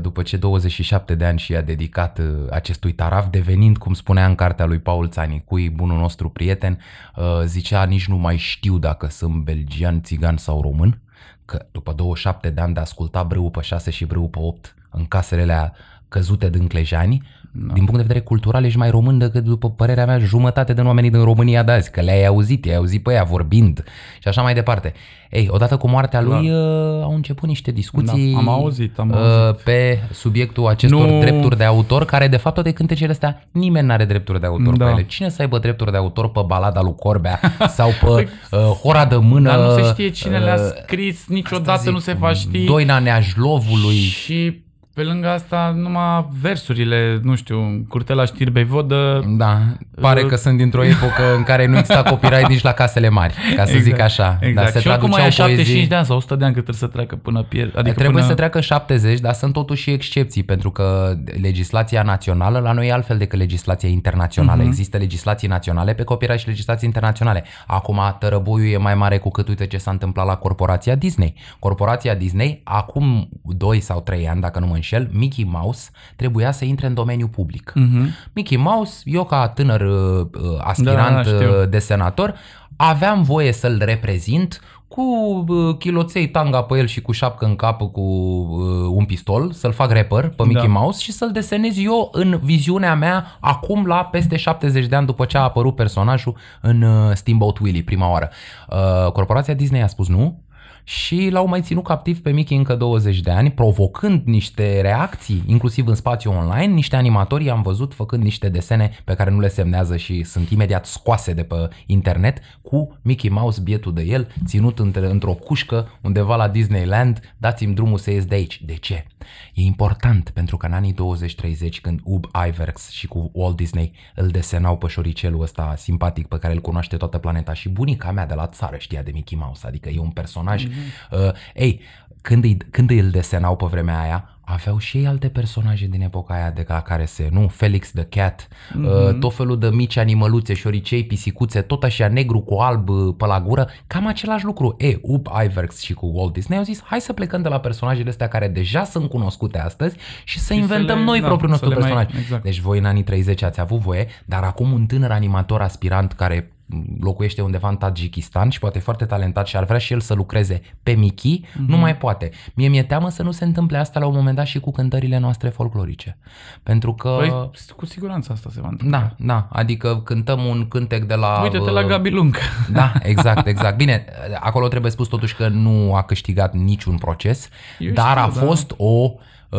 după ce 27 de ani și a dedicat uh, acestui taraf, devenind, cum spunea în cartea lui Paul Țanicui, bunul nostru prieten, uh, zicea nici nu mai știu dacă sunt belgian, țigan sau român, că după 27 de ani de a asculta brâul pe 6 și brâul pe 8 în casele alea căzute din Clejani, da. din punct de vedere cultural ești mai român decât, după părerea mea, jumătate din oamenii din România de azi, că le-ai auzit, i-ai auzit pe ea vorbind și așa mai departe. Ei, odată cu moartea lui da. uh, au început niște discuții Da, am auzit, am uh, auzit. pe subiectul acestor Nu- drepturi de autor, care de fapt toate cântecele astea, nimeni nu are drepturi de autor Da. pe ele. Cine să aibă drepturi de autor pe balada lui Corbea sau pe uh, hora de mână? Păi, Dar nu se știe cine le-a uh, scris, Asta niciodată zic, nu se va ști. Doina Neajlovului. Și pe lângă asta, numai versurile, nu știu, Curtela Știrbei Vodă, Da, pare Uh, că sunt dintr-o epocă în care nu exista copyright nici la casele mari, ca să zic așa. Exact. Dar se și oricum traduceau aia 75 poezii. de ani sau 100 de ani cât trebuie să treacă până pierd. Adică Trebuie până... să treacă 70, dar sunt totuși și excepții, pentru că legislația națională la noi e altfel decât legislația internațională. Uh-huh. Există legislații naționale pe copyright și legislații internaționale. Acum tărăboiul e mai mare cu cât uite ce s-a întâmplat la corporația Disney. Corporația Disney, acum 2 sau 3 ani, dacă nu mă înșel, Mickey Mouse trebuia să intre în domeniul public. Mhm. Mickey Mouse, eu ca tânăr uh, uh, aspirant Da, da, știu. uh, de senator, aveam voie să-l reprezint cu uh, chiloței tanga pe el și cu șapcă în cap cu uh, un pistol, să-l fac rapper pe Mickey Da. Mouse și să-l desenez eu în viziunea mea acum la peste 70 de ani după ce a apărut personajul în uh, Steamboat Willie prima oară. Uh, corporația Disney a spus nu, și l-au mai ținut captiv pe Mickey încă 20 de ani, provocând niște reacții, inclusiv în spațiu online. Niște animatori am văzut făcând niște desene pe care nu le semnează și sunt imediat scoase de pe internet cu Mickey Mouse, bietul de el, ținut între, într-o cușcă undeva la Disneyland. Dați-mi drumul să ies de aici. De ce? E important pentru că în anii 20-30, când Ub Iwerks și cu Walt Disney îl desenau pe șoricelul ăsta simpatic pe care îl cunoaște toată planeta și bunica mea de la țară știa de Mickey Mouse, adică e un personaj. Mm-hmm. Uh, ei, când îi, când îl desenau pe vremea aia, aveau și ei alte personaje din epoca aia de la care se, nu? Felix the Cat, mm-hmm. uh, tot felul de mici animăluțe, șoricei, pisicuțe, tot așa negru cu alb uh, pe la gură, cam același lucru. E, Up Iwerks și cu Walt Disney au zis, hai să plecăm de la personajele astea care deja sunt cunoscute astăzi și să Și inventăm să le- noi da, propriul să nostru le mai- personaj. exact. Deci voi în anii 30 ați avut voie, dar acum un tânăr animator aspirant care locuiește undeva în Tajikistan și poate e foarte talentat și ar vrea și el să lucreze pe Mickey, mm-hmm. nu mai poate. Mie mi-e teamă să nu se întâmple asta la un moment dat și cu cântările noastre folclorice. Pentru că... Păi, cu siguranță asta se va întâmpla. Da, da, adică cântăm un cântec de la... Uite-te la Gabi Lung. Da, exact, exact. Bine, acolo trebuie spus totuși că nu a câștigat niciun proces, Eu dar știu, a da. fost o uh,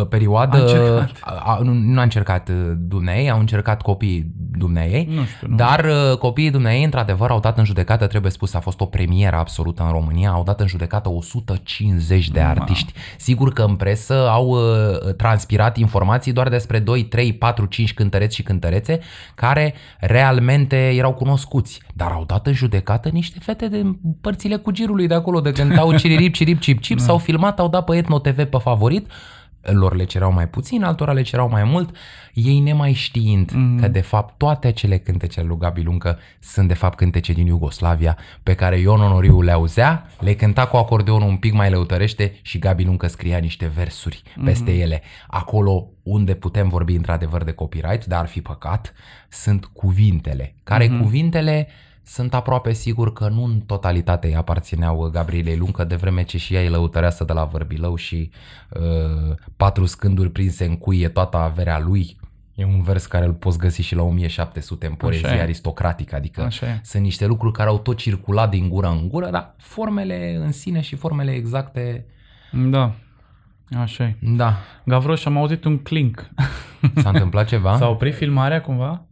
perioadă... A încercat. A, a, nu, nu a încercat uh, dumneei, au încercat copiii dumneei, Nu știu, nu. dar uh, copiii dumneei, într-adevăr, au dat în judecată, trebuie spus, a fost o premieră absolută în România, au dat în judecată 150 de artiști. Sigur că în presă au uh, transpirat informații doar despre 2, 3, 4, 5 cântăreți și cântărețe care realmente erau cunoscuți, dar au dat în judecată niște fete de părțile cu girului de acolo, de cântau ciririp, cirip, cip, cip, s-au filmat, au dat pe Etno TV pe favorit, lor le cereau mai puțin, altora le cereau mai mult, ei nemai știind mm. că de fapt toate acele cântece ale lui Gabi Luncă sunt de fapt cântece din Iugoslavia pe care Ion Onoriu le auzea, le cânta cu acordeonul un pic mai lăutărește și Gabi Luncă scria niște versuri peste ele. Acolo unde putem vorbi într-adevăr de copyright, dar ar fi păcat, sunt cuvintele, care cuvintele sunt aproape sigur că nu în totalitate îi aparțineau Gabrielei Luncă, de vreme ce și ea e lăutăreasă de la Vărbilău și uh, patru scânduri prinse în cuie toată averea lui. E un vers care îl poți găsi și la 1700 în poezie e. aristocratică, adică Așa e. sunt niște lucruri care au tot circulat din gură în gură, dar formele în sine și formele exacte, Da. Așa e. da, Gavroș, am auzit un clink. s-a întâmplat ceva? S-a oprit filmarea cumva?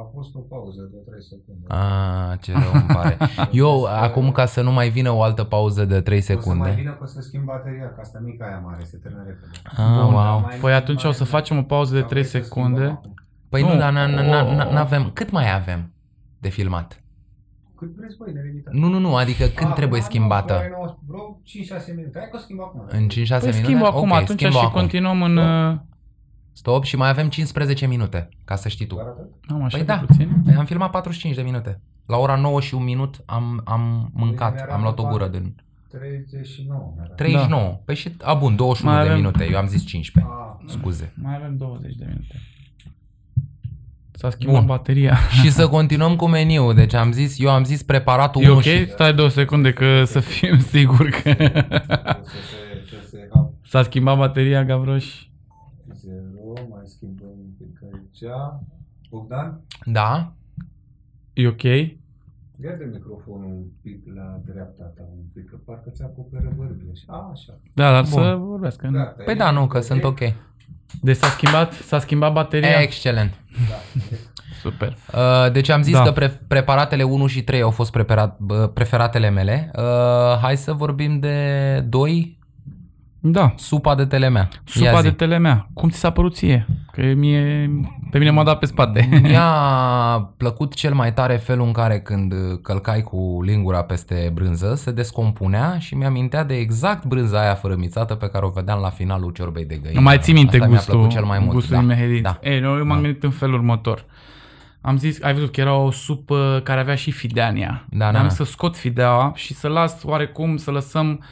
A fost o pauză de 3 secunde. Ah, ce rău îmi pare. Eu, acum, ca să nu mai vină o altă pauză de 3 O să mai secunde. vină că o să schimb bateria, că asta mica aia mare, se termină repede. Ah, Bun. wow. Mai Păi mic, atunci mai o să mic. facem o pauză de Sau 3 vrei să schimbăm secunde. acum? Păi nu, Nu. dar n avem. Cât mai avem de filmat? Cât vreți voi, nereditat. Nu, nu, nu, adică când Ah, trebuie nu, schimbată? vreo- Vreo 5-6 minute. Hai că o schimb acum. În 5-6 Păi minute? schimbă acum, Ok, atunci schimbă și acum. continuăm în... uh, Stop și mai avem 15 minute, ca să știi tu. Doar atât? Am așa Păi de da, puțin. Păi am filmat 45 de minute. La ora 9 și un minut am, am mâncat, mi-era am luat o gură vorba. din 39. mi-era. 39. Da. Păi și, a bun, 21 Mai de avem- minute, eu am zis 15. Ah, Scuze. Mai avem 20 de minute. S-a schimbat Bun. bateria. și să continuăm cu meniul. Deci am zis, eu am zis preparatul E 1 ok? și... Stai două secunde că să fim siguri că o să se, ce se ha, s-a schimbat bateria, Gavroș. Pic aici. Bogdan, Da? E ok? ia de microfonul un pic la dreapta ta, un pic, că parcă ți acoperă bărbile. A, așa. Da, dar Bun. să vorbească. nu? Gata, Păi e da, nu, că ok? sunt ok. Deci s-a schimbat, s-a schimbat bateria? Excelent. Da. Super. Uh, Deci am zis Da. că pre- preparatele 1 și 3 au fost preparat, bă, preferatele mele. Uh, Hai să vorbim de 2, Da. supa de telemea. Supa Ia zi. de telemea. Cum ți s-a părut ție? Că mie, pe mine m-a dat pe spate. Mi-a plăcut cel mai tare felul în care când călcai cu lingura peste brânză se descompunea și mi-amintea de exact brânza aia fărâmițată pe care o vedeam la finalul ciorbei de găină. Mai ții minte Asta mi-a gustul, plăcut cel mai mult. gustul da. inmehedit. Da. Ei, noi eu m-am Da. gândit în felul următor. Am zis, ai văzut că era o supă care avea și fideania. Da, Am da, da. să scot fideaua și să las oarecum, să lăsăm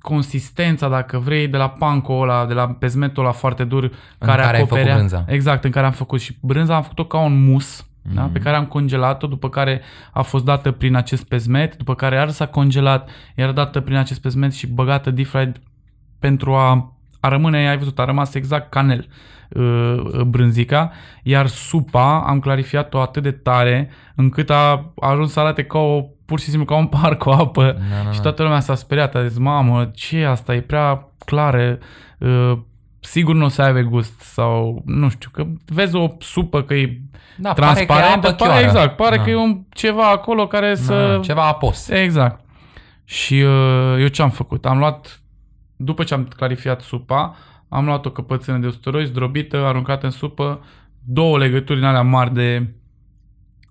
consistența, dacă vrei, de la panco ăla, de la pezmetul ăla foarte dur, care, care ai făcut acoperea, brânza. Exact, în care am făcut și brânza am făcut-o ca un mus, mm-hmm. da, Mhm. pe care am congelat-o, după care a fost dată prin acest pezmet, după care iar s-a congelat, iar dată prin acest pezmet și băgată deep fried pentru a, a rămâne, ai văzut, a rămas exact canel uh, brânzica, iar supa am clarificat-o atât de tare încât a ajuns să arate ca o, pur și simplu ca un par cu apă Da, da, și da. toată lumea s-a speriat, a zis, mamă, ce e asta, e prea clară, uh, sigur nu o să aibă gust sau nu știu, că vezi o supă că e Da, pare că e transparentă, apă pare, chioară. exact, pare Da. că e un, ceva acolo care să... Da, ceva apos. Exact. Și uh, eu ce am făcut? Am luat, după ce am clarificat supa, am luat o căpățână de usturoi zdrobită, aruncată în supă, două legături în alea mari de,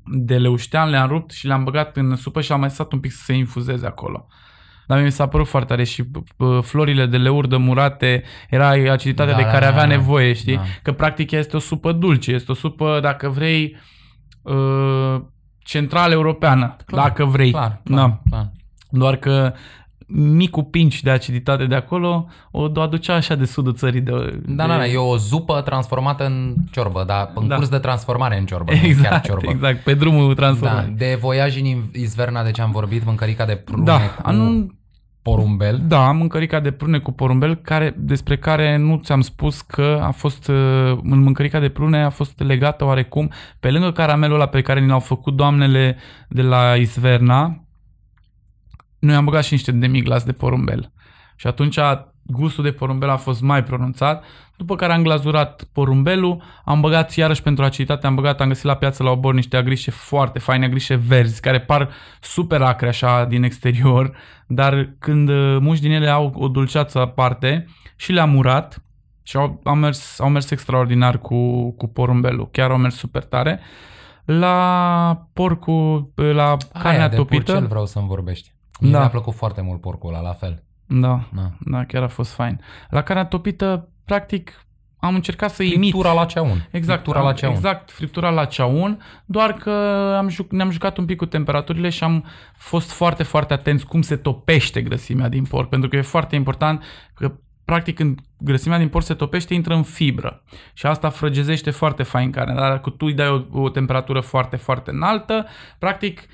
de leuștean, le-am rupt și le-am băgat în supă și am mai stat un pic să se infuzeze acolo. Dar mi s-a părut foarte tare și uh, florile de leurdă murate era aciditatea Da, de da, care da, avea da. nevoie, știi? Da. Că practic ea este o supă dulce, este o supă, dacă vrei, uh, centrală europeană, Clar, dacă vrei. Clar, clar, Da. clar. Doar că micul pinci de aciditate de acolo o aducea așa de sudul țării. De, Da, de... da, da, e o zupă transformată în ciorbă, dar în Da. curs de transformare în ciorbă, nu chiar Exact, ciorbă. exact, pe drumul Da, transformat. de voiaj în Izverna, de ce am vorbit, mâncărica de prune Da, cu anul, porumbel. Da, am mâncărica de prune cu porumbel, care, despre care nu ți-am spus că a fost, uh, în mâncărica de prune a fost legată oarecum, pe lângă caramelul ăla pe care ni l-au făcut doamnele de la Isverna, noi am băgat și niște demiglas de porumbel. Și atunci gustul de porumbel a fost mai pronunțat, după care am glazurat porumbelul, am băgat iarăși pentru aciditate, am băgat, am găsit la piață la obor niște agrișe foarte faine, agrișe verzi, care par super acre așa din exterior, dar când uh, muși din ele au o dulceață aparte și le-am murat și au, au, mers, au mers extraordinar cu, cu porumbelul, chiar au mers super tare. La porcul, la carnea Aia de topită, purcel vreau să-mi vorbești. Mie Da. mi-a plăcut foarte mult porcul ăla, la fel. da, Da. da, chiar a fost fain. La carnea topită, practic, am încercat să imit Friptura la ceaun. Exact, Friptura la ceaun. exact, friptura la ceaun, doar că am juc, ne-am jucat un pic cu temperaturile și am fost foarte, foarte atenți cum se topește grăsimea din porc, pentru că e foarte important că practic când grăsimea din porc se topește, intră în fibră și asta frăgezește foarte fain carnea, dar dacă tu îi dai o, o temperatură foarte, foarte înaltă, practic uh,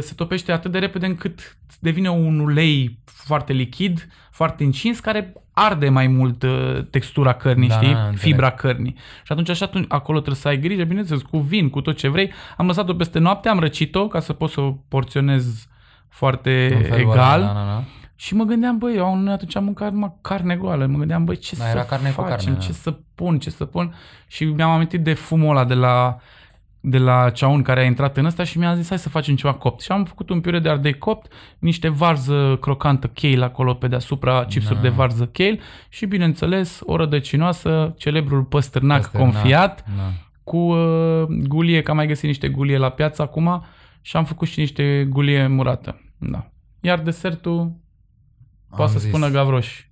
se topește atât de repede încât devine un ulei foarte lichid, foarte încins, care arde mai mult uh, textura cărnii, Da, știi? da, înțeleg. Fibra cărnii. Și atunci așa atunci, acolo trebuie să ai grijă, bineînțeles, cu vin, cu tot ce vrei. Am lăsat-o peste noapte, am răcit-o ca să pot să o porționez foarte În felul egal. ăla, Da, da, da. Și mă gândeam, băi, eu noi atunci am mâncat numai carne goală. Mă gândeam, băi, ce Da, să era carne cu facem, carne, da. ce să pun, ce să pun. Și mi-am amintit de fumul ăla de la, de la ceaun care a intrat în ăsta și mi-a zis, hai să facem ceva copt. Și am făcut un piure de ardei copt, niște varză crocantă kale acolo pe deasupra, chipsuri Da. de varză kale și, bineînțeles, o rădăcinoasă, celebrul păstârnac, Păstârnac, confiat, Da. cu uh, gulie, că am mai găsit niște gulie la piață acum și am făcut și niște gulie murată. Da. Iar desertul poate Am să zis- spună Gavroș.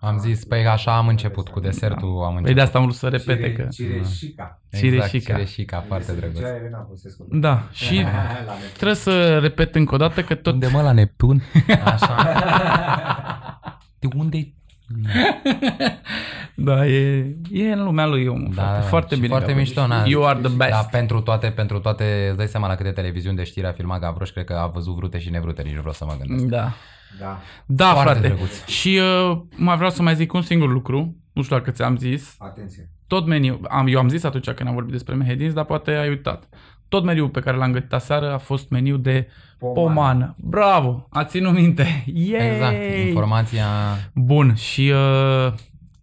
Am zis, păi așa am început, cu desertul am început. Păi de asta am vrut să repete Cire, că... cireșica. Exact, cireșica. cireșica, foarte drăguț. Zicea Elena Popescu. Da, și La Neptun. trebuie să repet încă o dată că tot... Unde mă, la Neptun? Așa. De unde? Da, e, e în lumea lui omul, Da, frate. da, Foarte și bine. Foarte Gavroș. mișto, na. You are the best. Da, pentru toate, pentru toate, îți dai seama la câte televiziuni de știri a filmat Gavroș, cred că a văzut vrute și nevrute, nici nu vreau să mă gândesc. Da. Da, Da, Foarte frate. drăguț. Și uh, mai vreau să mai zic un singur lucru. Nu știu dacă ți-am zis. atenție. Tot meniu, am, eu am zis atunci când am vorbit despre mehedins, dar poate ai uitat. Tot meniul pe care l-am gătit aseară a fost meniu de Pomană. pomană. Bravo! A ținut minte. Yay! Exact, informația... Bun, și uh,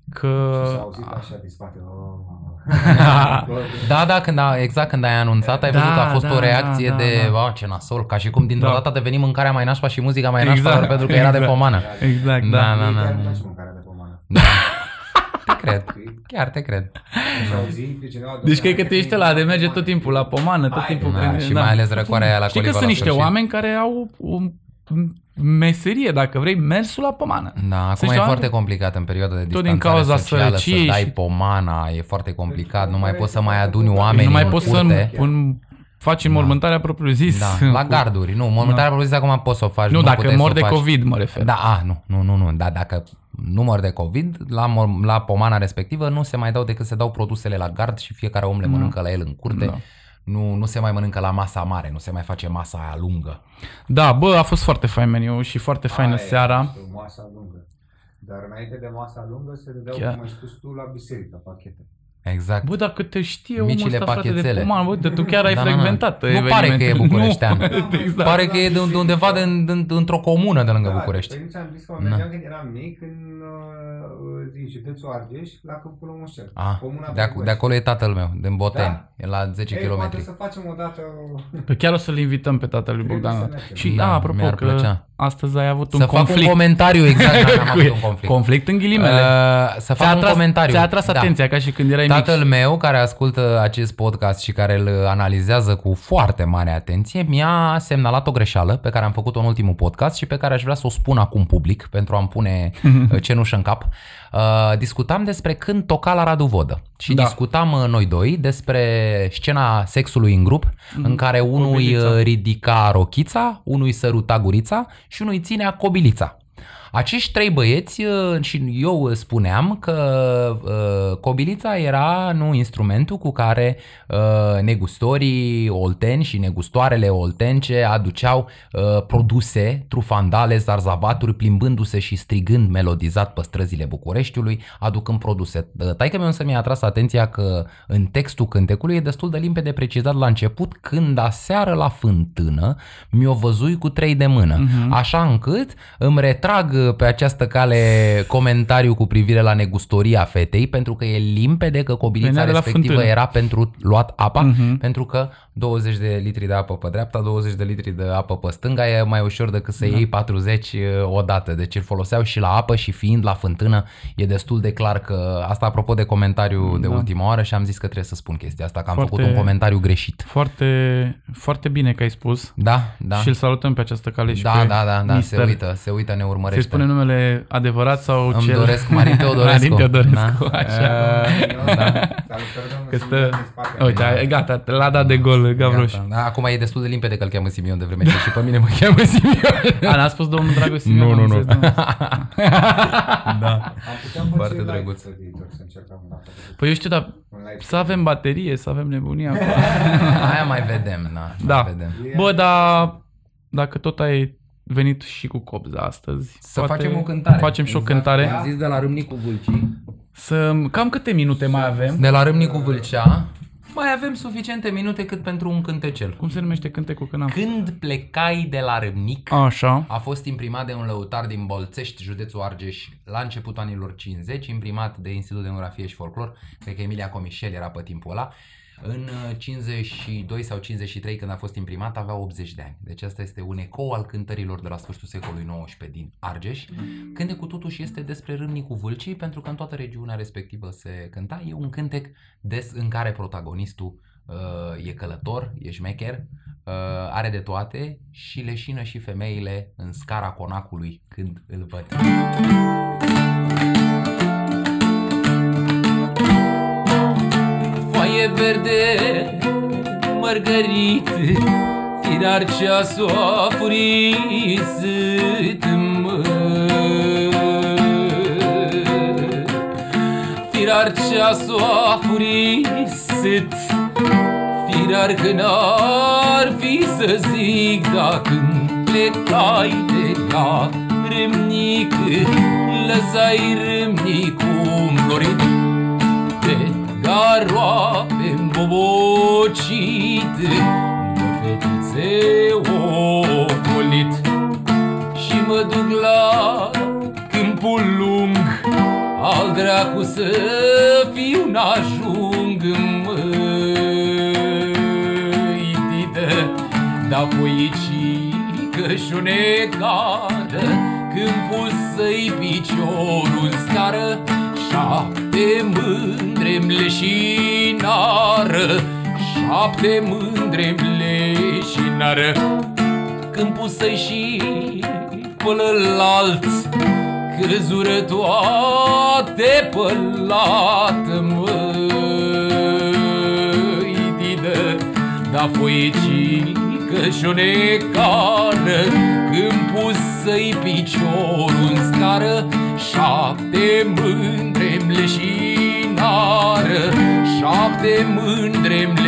că... S-a auzit așa din spate. Oh. Da, da, când a, exact când ai anunțat, ai Da, văzut că a fost da, o reacție da, da, de, da. "Wow, ce nasol, ca și cum dintr-o Da. dată a devenit mâncarea mai nașpa și muzica mai nașpa, Exact, doar pentru că era de exact. pomană. Exact, Da, da. da, Mie da, chiar îmi da. place mâncarea de pomană. Da. Te cred, chiar te cred. Și auzi pe cineva... Deci cred "Dom'le, că tu ești ăla de merge tot timpul la pomană, tot Hai, timpul. da, când- și mai ales răcoarea aia la Știi că colivă sunt la niște sfârșit. oameni care au o meserie, dacă vrei, mersul la pomană. Da, acum Sunt e niște foarte oameni- complicat în perioada de din distanțare cauza socială sărăciei să dai și- pomana, e foarte complicat, nu mai poți să mai aduni oameni nu mai în poți curte. să un, faci înmormântarea propriu zis. Da, la cu- garduri, nu, mormântarea propriu zis acum poți să o faci. Nu, dacă puteți mor să o de faci. COVID, mă refer. Da, a, nu, nu, nu, nu, da, dacă nu mor de COVID, la, mor- la pomana respectivă nu se mai dau decât se dau produsele la gard și fiecare om le mănâncă la el în curte. Da. Nu, nu se mai mănâncă la masa mare, nu se mai face masa aia lungă. Da, bă, a fost foarte fain meniu și foarte faină Aia e, seara. este o Masa lungă. Dar înainte de masa lungă se dădeau, Chiar. cum ai spus tu, la biserică, pachete. Exact. Bă, dacă te știe omul Micile ăsta, frate, de pachețele. pomană, bă, tu chiar ai Da, da, da. frecventat Nu pare că e evenimentele. bucureștean. Nu, exact. Pare că e de, de undeva de, de, de, într-o comună de lângă București. Păi nu ți-am zis că mă Na. mergeam când eram mic în uh, din județul Argeș, la Câmpul Mușel. Ah, Comuna de, ac- București. de acolo e tatăl meu, din Boteni. Da? E la 10 Ei, km. poate să facem o dată... Păi chiar o să-l invităm pe tatăl lui Trebuie Bogdan. să mergem. Și, Da, da, apropo, mi-ar că plăcea. Astăzi ai avut un Să fac conflict. un comentariu exact, dar am avut un conflict. conflict în ghilimele. Uh, să ți-a fac un atras, comentariu. Ți-a atras Da. atenția ca și când erai Tatăl mic. meu, care ascultă acest podcast și care îl analizează cu foarte mare atenție, mi-a semnalat o greșeală pe care am făcut-o în ultimul podcast și pe care aș vrea să o spun acum public pentru a-mi pune uh, cenușă în cap. Uh, discutam despre când toca la Radu Vodă și Da. discutam uh, noi doi despre scena sexului în grup în care unui Cobilița. uh, ridica rochița, unui săruta gurița și unul îi ținea cobilița. Acești trei băieți uh, și eu spuneam că uh, cobilița era nu instrumentul cu care uh, negustorii olteni și negustoarele oltence aduceau uh, produse, trufandale, zarzavaturi, plimbându-se și strigând melodizat pe străzile Bucureștiului, aducând produse. Uh, Taică meu însă mi-a atras atenția că în textul cântecului e destul de limpede precizat la început când aseară la fântână mi-o văzui cu trei de mână, uh-huh. așa încât îmi retrag pe această cale comentariu cu privire la negustoria fetei, pentru că e limpede că cobilița Venea de la respectivă fântână. era pentru luat apa, Mhm. pentru că 20 de litri de apă pe dreapta, 20 de litri de apă pe stânga e mai ușor decât să iei 40 odată. Deci îl foloseau și la apă și fiind la fântână e destul de clar că asta apropo de comentariu de Da. ultima oară și am zis că trebuie să spun chestia asta, că am Foarte- făcut un comentariu greșit. Foarte, foarte bine că ai spus. Da, da. Și îl salutăm pe această cale și Da, pe da, da, da, se Mister. uită, se uită, ne urmărește. Se spune numele adevărat sau Îmi cel? doresc Marin Teodorescu. Marin Teodorescu, Da. așa. Uh, da. Salutări, domnul Că Silviu, stă... din spatele Uite, meu. ai- gata, l-a dat de gol Gavroș. Gata. Da, acum e destul de limpede că îl cheamă Simion de vreme ce și pe mine mă cheamă Simion. A, n-a spus domnul Dragoș Simion? Nu, am nu, nu. înțeles, domnul. da. Am putea face Foarte live drăguț. pe viitor, să încercăm un dată. Păi eu știu, dar Un live. să avem baterie, să avem nebunia. Aia mai vedem, da. Da. Mai vedem. Bă, dar dacă tot ai venit și cu copza astăzi, Să facem o cântare. Facem și o Exact. cântare. Am zis de la Râmnicu Vâlcii. Să... Cam câte minute mai avem? De la Râmnicu Vâlcea. Mai avem suficiente minute cât pentru un cântecel. Cum se numește cântecul când am... Când plecai de la Râmnic, Așa. a fost imprimat de un lăutar din Bolțești, județul Argeș, la începutul anilor 50, imprimat de Institutul de Etnografie și Folclor, cred că Emilia Comișel era pe timpul ăla. În uh, 52 sau 53, când a fost imprimat, avea 80 de ani. Deci asta este un ecou al cântărilor de la sfârșitul secolului XIX din Argeș. Cântecul totuși este despre râmnicul Vâlcii, pentru că în toată regiunea respectivă se cânta. E un cântec des în care protagonistul uh, e călător, e șmecher, uh, are de toate și leșină și femeile în scara conacului când îl văd. Verde, mărgărit, firar ceasul furisit, mă. Firar ceasul furisit, firar că n-ar fi să zic dacă plecai de la râmnic, lăsai râmnicul înflorit de garoape îmbobocit Încă fetițe ocolit. Și mă duc la câmpul lung Al dracu să fiu n-ajung măi Didă, da foicică și o necară Când pus să-i piciorul în scară Șapte mândre mleșinară Șapte mândre mleșinară Când pus să-i și pălălalt Crezură toate pălată măi Didă, da foiecică și o necară Când pus să-i piciorul în scară Șapte mândre mleșinară Șapte mândre mleșinară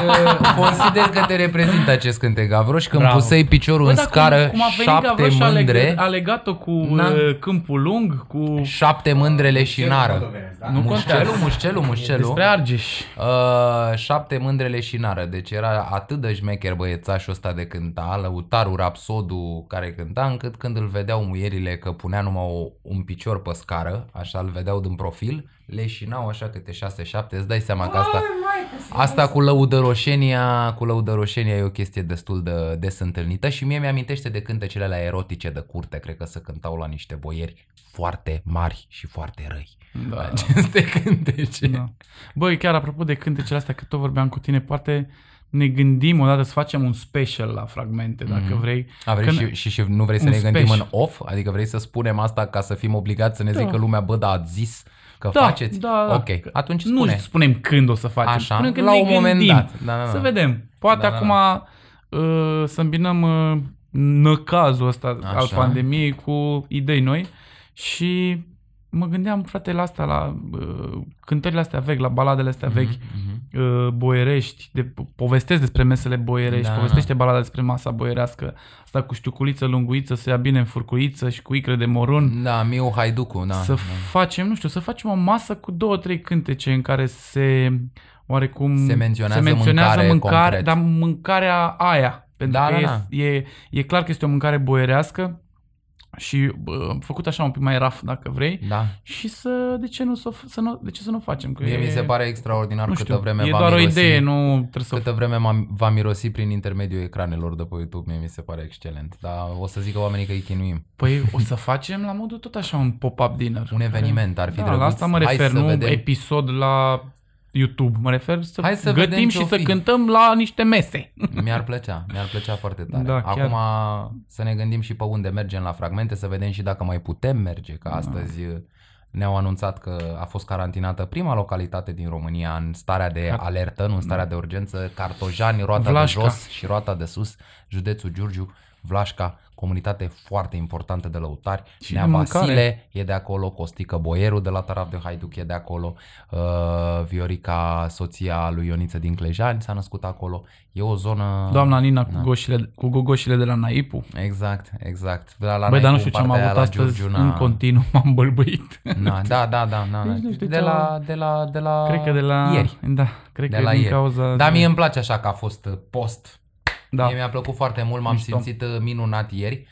consider că te reprezintă acest cântec, Gavroș, când Bravo. pusei piciorul Bă, în dar scară, cum, cum a venit șapte Gavroș și a mândre, legat, a legat-o cu Na. uh, câmpul lung, cu... șapte mândre leșinară. Moldovenesc, da? Nu Mușcelu, contează. mușcelu, mușcelu. Despre Argeș. Uh, șapte mândre leșinară. Deci era atât de șmecher băiețașul ăsta de cânta, lăutarul, rapsodul care cânta, încât când îl vedeau muierile că punea numai o, un picior pe scară, așa îl vedeau din profil, leșinau așa câte șase, șapte, îți dai seama că asta... Asta cu lăudăroșenia, cu lăudăroșenia e o chestie destul de des întâlnită și mie mi-amintește de cântecele la erotice de curte, cred că se cântau la niște boieri foarte mari și foarte răi. Da. Aceste cântece. Da. Băi, chiar apropo de cântecele astea, că tot vorbeam cu tine, poate ne gândim odată să facem un special la fragmente, dacă Mhm. vrei. A, vrei Că și, și, și nu vrei să un ne gândim special. în off? Adică vrei să spunem asta ca să fim obligați să ne Da. zică lumea, bă, da, ați zis că Da, faceți? da, da. Ok, atunci Nu spune. spunem când o să facem, Așa, spunem când la ne un moment gândim. dat. Da, da, da. Să vedem. Poate Da, da, acum uh, să îmbinăm uh, năcazul ăsta Așa. al pandemiei cu idei noi și mă gândeam, frate, la asta, la uh, cântările astea vechi, la baladele astea vechi, Mhm. Uh, boierești, de, povestesc despre mesele boierești, Da, povestește balada despre masa boierească, asta cu știuculiță lunguiță, să ia bine în furcuiță și cu icre de morun. Da, Miu Haiducu, da. să da. facem, nu știu, să facem o masă cu două, trei cântece în care se oarecum Se menționează se menționează mâncare mâncare concret. dar mâncarea aia. Pentru Da, că da, e, e, e clar că este o mâncare boierească și bă, făcut așa un pic mai raf, dacă vrei. Da. Și să, de ce nu, să, să nu, de ce să nu facem? Că Mie e, mi se pare extraordinar nu câtă știu, vreme e va doar mirosi, o idee, nu trebuie să... Câtă vreme m-am- va mirosi prin intermediul ecranelor de pe YouTube, mie mi se pare excelent. Dar o să zică oamenii că îi chinuim. Păi o să facem la modul tot așa un pop-up dinner. Un eveniment ar fi da, drăguț. la asta mă Hai refer, să nu vedem. episod la YouTube. Mă refer să, Hai să vedem gătim ce și o să fi. cântăm la niște mese. Mi-ar plăcea, mi-ar plăcea foarte tare. Da, chiar. Acum să ne gândim și pe unde mergem la fragmente, să vedem și dacă mai putem merge, Da. că astăzi ne-au anunțat că a fost carantinată prima localitate din România în starea de Car- alertă, nu în starea de urgență, Cartojani, roata Vlașca. de jos și roata de sus, județul Giurgiu, Vlașca, comunitate foarte importantă de lăutari. Și Nea de mâncare. Vasile e de acolo, Costică Boieru de la Taraf de Haiduc e de acolo, uh, Viorica, soția lui Ioniță din Clejani s-a născut acolo. E o zonă... Doamna Nina cu, Da. goșile, cu gogoșile de la Naipu. Exact, exact. La, la Băi, dar nu Naicu, știu ce am partea avut aia astăzi Giurgiu, în na- continuu, m-am bălbăit. Na, da, da, da, da. Deci nu știu de, ce la, de la, de la, Cred că de la... ieri. Da, cred De că la din ieri. cauza... Dar de- mie îmi place așa că a fost uh, post. Da. Mie mi-a plăcut foarte mult, m-am Mișto. simțit uh, minunat ieri.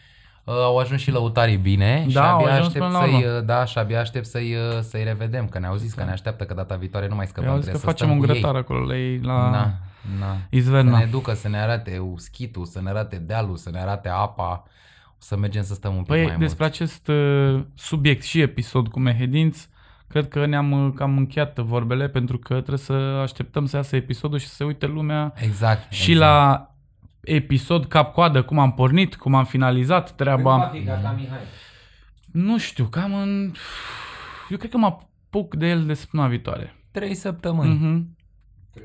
Uh, au ajuns și lăutarii bine și Da, au abia ajuns aștept până la să-i, urmă. uh, da, și abia aștept să-i, uh, să-i revedem, că ne-au zis că ne așteaptă că data viitoare nu mai Eu scăpăm, au zis că trebuie să facem stăm un cu ei. grătar acolo la ei, la Na, na. Să Izverna. ne ducă, să ne arate uschitul, să ne arate dealul, să ne arate apa. O să mergem să stăm un pic Păi mai despre mult. acest uh, subiect și episod cu Mehedinț, cred că ne-am uh, cam încheiat vorbele pentru că trebuie să așteptăm să iasă episodul și să se uite lumea Exact. și exact. la episod cap-coadă, cum am pornit, cum am finalizat Când va treaba. fi gata, Mihai? Nu știu, cam în... Eu cred că mă apuc de el de săptămâna viitoare. Trei săptămâni. Mhm.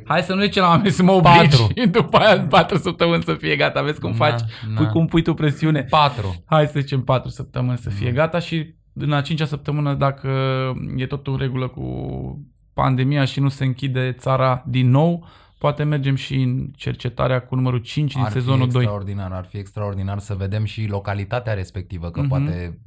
Hai să nu zicem la oameni să mă obligi Patru. și după aia în patru săptămâni să fie gata. Vezi cum Na, faci, na. Pui, cum pui tu presiune. Patru. Hai să zicem patru săptămâni să Mm. fie gata și în a cincea săptămână, dacă e tot în regulă cu pandemia și nu se închide țara din nou, poate mergem și în cercetarea cu numărul 5 din ar sezonul fi 2. extraordinar, ar fi extraordinar să vedem și localitatea respectivă, că Mhm. poate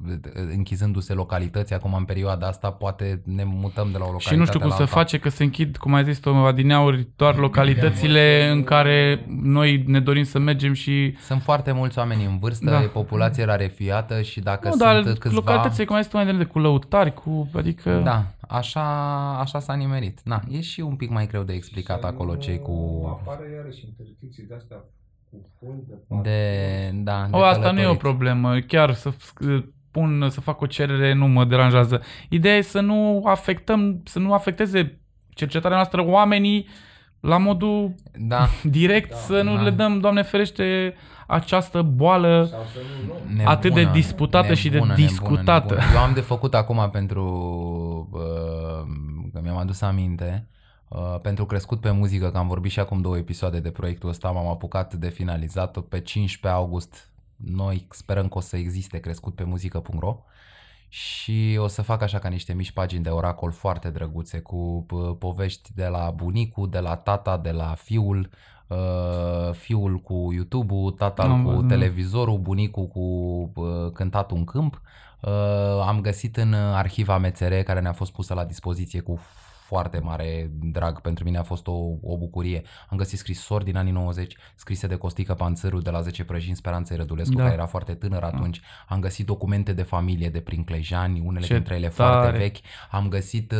închizându-se localități acum în perioada asta, poate ne mutăm de la o localitate Și nu știu cum la se alta. face că se închid, cum ai zis tu, adineauri, doar localitățile în care noi ne dorim să mergem și... Sunt foarte mulți oameni în vârstă, Da. e populație rarefiată și dacă Nu, sunt dar câțiva... localitățile, cum ai zis tu mai devreme, cu lăutari, cu... Adică... Da, așa, așa s-a nimerit. Na, e și un pic mai greu de explicat Să acolo nu cei cu... Apară iarăși interdicții de astea cu fund de patru. De, da, de O, asta nu e o călătorit. problemă. Chiar să f- pun, să fac o cerere nu mă deranjează. Ideea e să nu afectăm, să nu afecteze cercetarea noastră oamenii la modul Da, direct, Da, să nu da. le dăm, Doamne ferește, această boală. Sau să nu luăm. nebună, Atât de disputată și de discutată. Nebună. Eu am de făcut acum pentru, uh, că mi-am adus aminte, uh, pentru crescut pe muzică, că am vorbit și acum două episoade de proiectul ăsta, m-am apucat de finalizat pe 15 august. Noi sperăm că o să existe crescut pe muzică.ro și o să fac așa ca niște mici pagini de oracol foarte drăguțe cu p- povești de la bunicul, de la tata, de la fiul, uh, fiul cu YouTube-ul, tata Am cu văzut. televizorul, bunicul cu uh, cântatul în câmp. Uh, am găsit în uh, arhiva MCR care ne-a fost pusă la dispoziție cu foarte mare drag, pentru mine a fost o, o bucurie. Am găsit scrisori din anii 90, scrise de Costică Panțăru de la 10 prăjini Speranței Rădulescu, Da. care era foarte tânăr atunci. Am găsit documente de familie de prin Clejani, unele Ce dintre ele tare. foarte vechi. Am găsit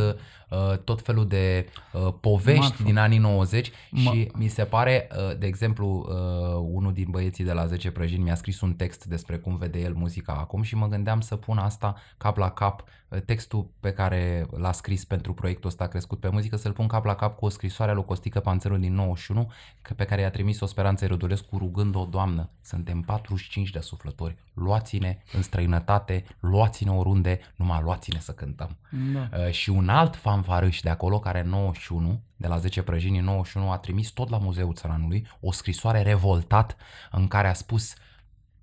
uh, uh, tot felul de uh, povești Marfă. din anii 90 Ma- și mi se pare, uh, de exemplu, uh, unul din băieții de la 10 prăjini mi-a scris un text despre cum vede el muzica acum și mă gândeam să pun asta cap la cap, uh, textul pe care l-a scris pentru proiectul ăsta crescut pe muzică, să-l pun cap la cap cu o scrisoare a lui Costică Panțărul din 91, că- pe care i-a trimis-o Speranța Rădulescu rugând-o, Doamnă, suntem 45 de suflători, luați-ne în străinătate, luați-ne oriunde, numai luați-ne să cântăm. Da. Uh, și un alt fanfarâș de acolo, care în 91, de la 10 prăjini în 91, a trimis tot la Muzeul Țăranului o scrisoare revoltat în care a spus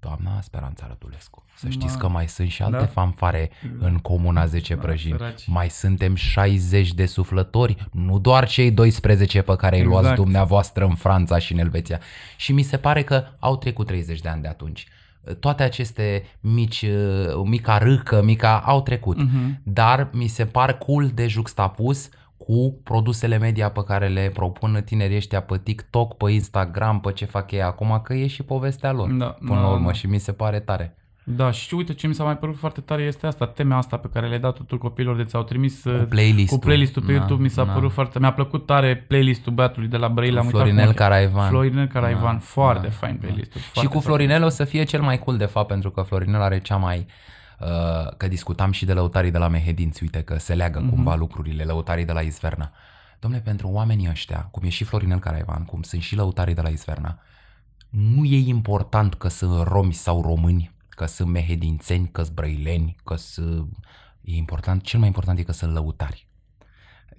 Doamna Speranța Rădulescu, să știți Ma. că mai sunt și alte Da. fanfare în comuna 10 Da, prăjini. săraci. Mai suntem 60 de suflători, nu doar cei 12 pe care îi luați Exact. dumneavoastră în Franța și în Elveția. Și mi se pare că au trecut 30 de ani de atunci. Toate aceste mici, uh, mica râcă, mica, au trecut. Mhm. Dar mi se par cool de juxtapus cu produsele media pe care le propun tinerii ăștia pe TikTok, pe Instagram, pe ce fac ei acum, că e și povestea lor Da, până da, la urmă da. și mi se pare tare. Da, și uite ce mi s-a mai părut foarte tare este asta, tema asta pe care le-ai dat tuturor copiilor de ți-au trimis uh, Cu playlistul. cu playlistul pe Da, YouTube, mi s-a da. părut foarte, mi-a plăcut tare playlistul băiatului de la Brăila. am uitat Florinel cum o cheamă. Caraivan. Florinel Caraivan, Da, foarte da, fain da. playlistul. Și foarte cu Florinel o să fie cel mai cool de fapt pentru că Florinel are cea mai uh, că discutam și de lăutarii de la Mehedinți, uite că se leagă Mhm. cumva lucrurile, lăutarii de la Isverna. Domnule, pentru oamenii ăștia, cum e și Florinel Caraivan, cum sunt și lăutarii de la Isverna, nu e important că sunt romi sau români, că sunt mehedințeni, că sunt brăileni, că sunt... E important, cel mai important e că sunt lăutari.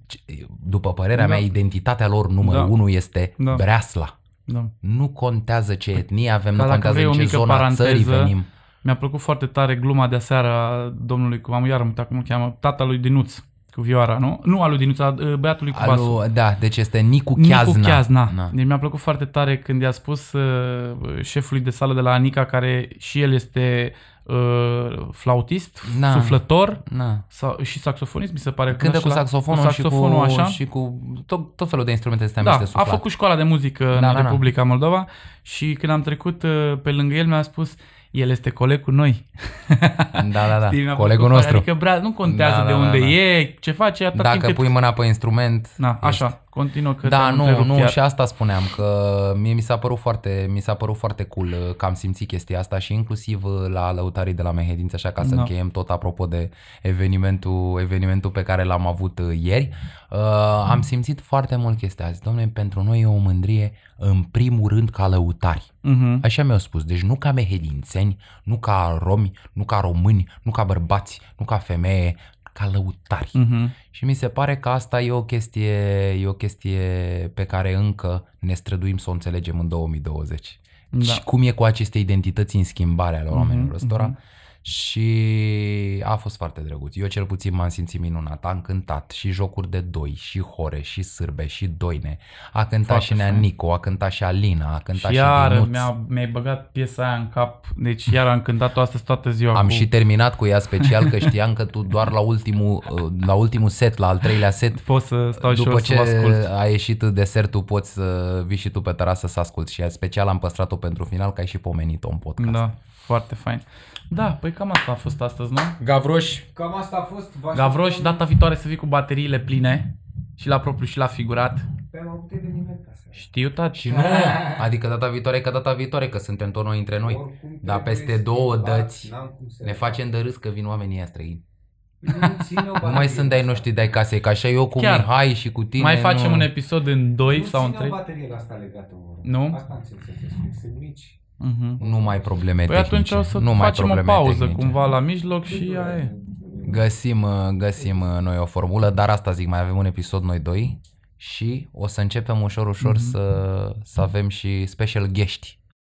Ce- După părerea Da. mea, identitatea lor numărul Da. unu este Da. Breasla. Da. Nu contează ce etnie avem, Ca nu dacă contează vrei în o ce mică zona paranteză, țării venim. Mi-a plăcut foarte tare gluma de aseară a domnului, cum am iar am uitat cum îl cheamă, tatălui Dinuț cu vioara, nu? Nu al lui Dinuț, a uh, băiatului cu basul. Alu, da, deci este Nicu Nicu Chiazna. Chiazna. Da. Deci mi-a plăcut foarte tare când i-a spus uh, șefului de sală de la Anica, care și el este uh, flautist, Da. suflător Na. sau, și saxofonist, mi se pare. că Cântă și cu la- saxofonul, cu și saxofonul cu, așa. și cu tot, tot felul de instrumente astea Da, mici de a suflat. făcut școala de muzică Da, în da, da. Republica Moldova și când am trecut uh, pe lângă el mi-a spus el este coleg cu noi. Da, da, da. Știi, mi-a Colegul plăcut, nostru. Adică brea, nu contează Da, de da, da, unde da. e, ce face, atâta timp Dacă cât... pui mâna pe instrument, Da, ești. așa, continuă că Da, te-am nu, întrerupt nu, iar. și asta spuneam, că mie mi s-a părut foarte, mi s-a părut foarte cool uh, că am simțit chestia asta și inclusiv uh, la lăutarii de la Mehedinți, așa ca să Da. încheiem tot apropo de evenimentul, evenimentul pe care l-am avut uh, ieri. Uh, am simțit foarte mult chestia asta. Domnule, pentru noi e o mândrie în primul rând ca lăutari. Mhm. Așa mi-au spus, deci nu ca mehedințeni, nu ca romi, nu ca români, nu ca bărbați, nu ca femeie, ca lăutari. Mhm. Și mi se pare că asta e o chestie, e o chestie pe care încă ne străduim să o înțelegem în 2020. Da. Și cum e cu aceste identități în schimbare ale oamenilor Mhm, ăstora. mhm. Și a fost foarte drăguț. Eu cel puțin m-am simțit minunat. Am cântat și jocuri de doi, și hore, și sârbe, și doine. A cântat Foarte și Nea fain. Nico, a cântat și Alina, a cântat Și și, iar Dinuț. mi-a, mi-ai băgat piesa aia în cap, deci iar am cântat-o astăzi toată ziua. Am cu... și terminat cu ea special că știam că tu doar la ultimul, la ultimul set, la al treilea set, Pot să stau și După eu ce să vă ascult. a ieșit desertul, poți să vii și tu pe terasă să asculti și special am păstrat-o pentru final, că ai și pomenit-o în podcast. Da, foarte fain. Da, păi cam asta a fost astăzi, nu? Gavroș, Cam asta a fost. Vă Gavroș, așteptăm data viitoare să vii cu bateriile pline și la propriu și la figurat. Pe am avut eveniment asta. Știu, tati. și nu, adică data viitoare că data viitoare, că suntem tot noi între noi. Oricum Dar trebuie peste două schimbat, dăți n-am cum să- ne facem de râs că vin oamenii ăia străini. Nu ține o Nu mai baterie sunt de-ai asta. noștri de-ai casei, ca așa eu cu Chiar. Mihai și cu tine. Mai facem nu... un episod în 2 Nu sau în ține 3? o baterie la asta legată. oră. Nu? Asta am înțeles să explic. Sunt mici. Mhm. Nu mai probleme Păi tehnice. atunci o să nu mai facem o probleme pauză tehnice. cumva la mijloc și aia e. Găsim, uh, găsim uh, noi o formulă, dar asta zic, mai avem un episod noi doi și o să începem ușor, ușor Mhm. să, să avem și special guești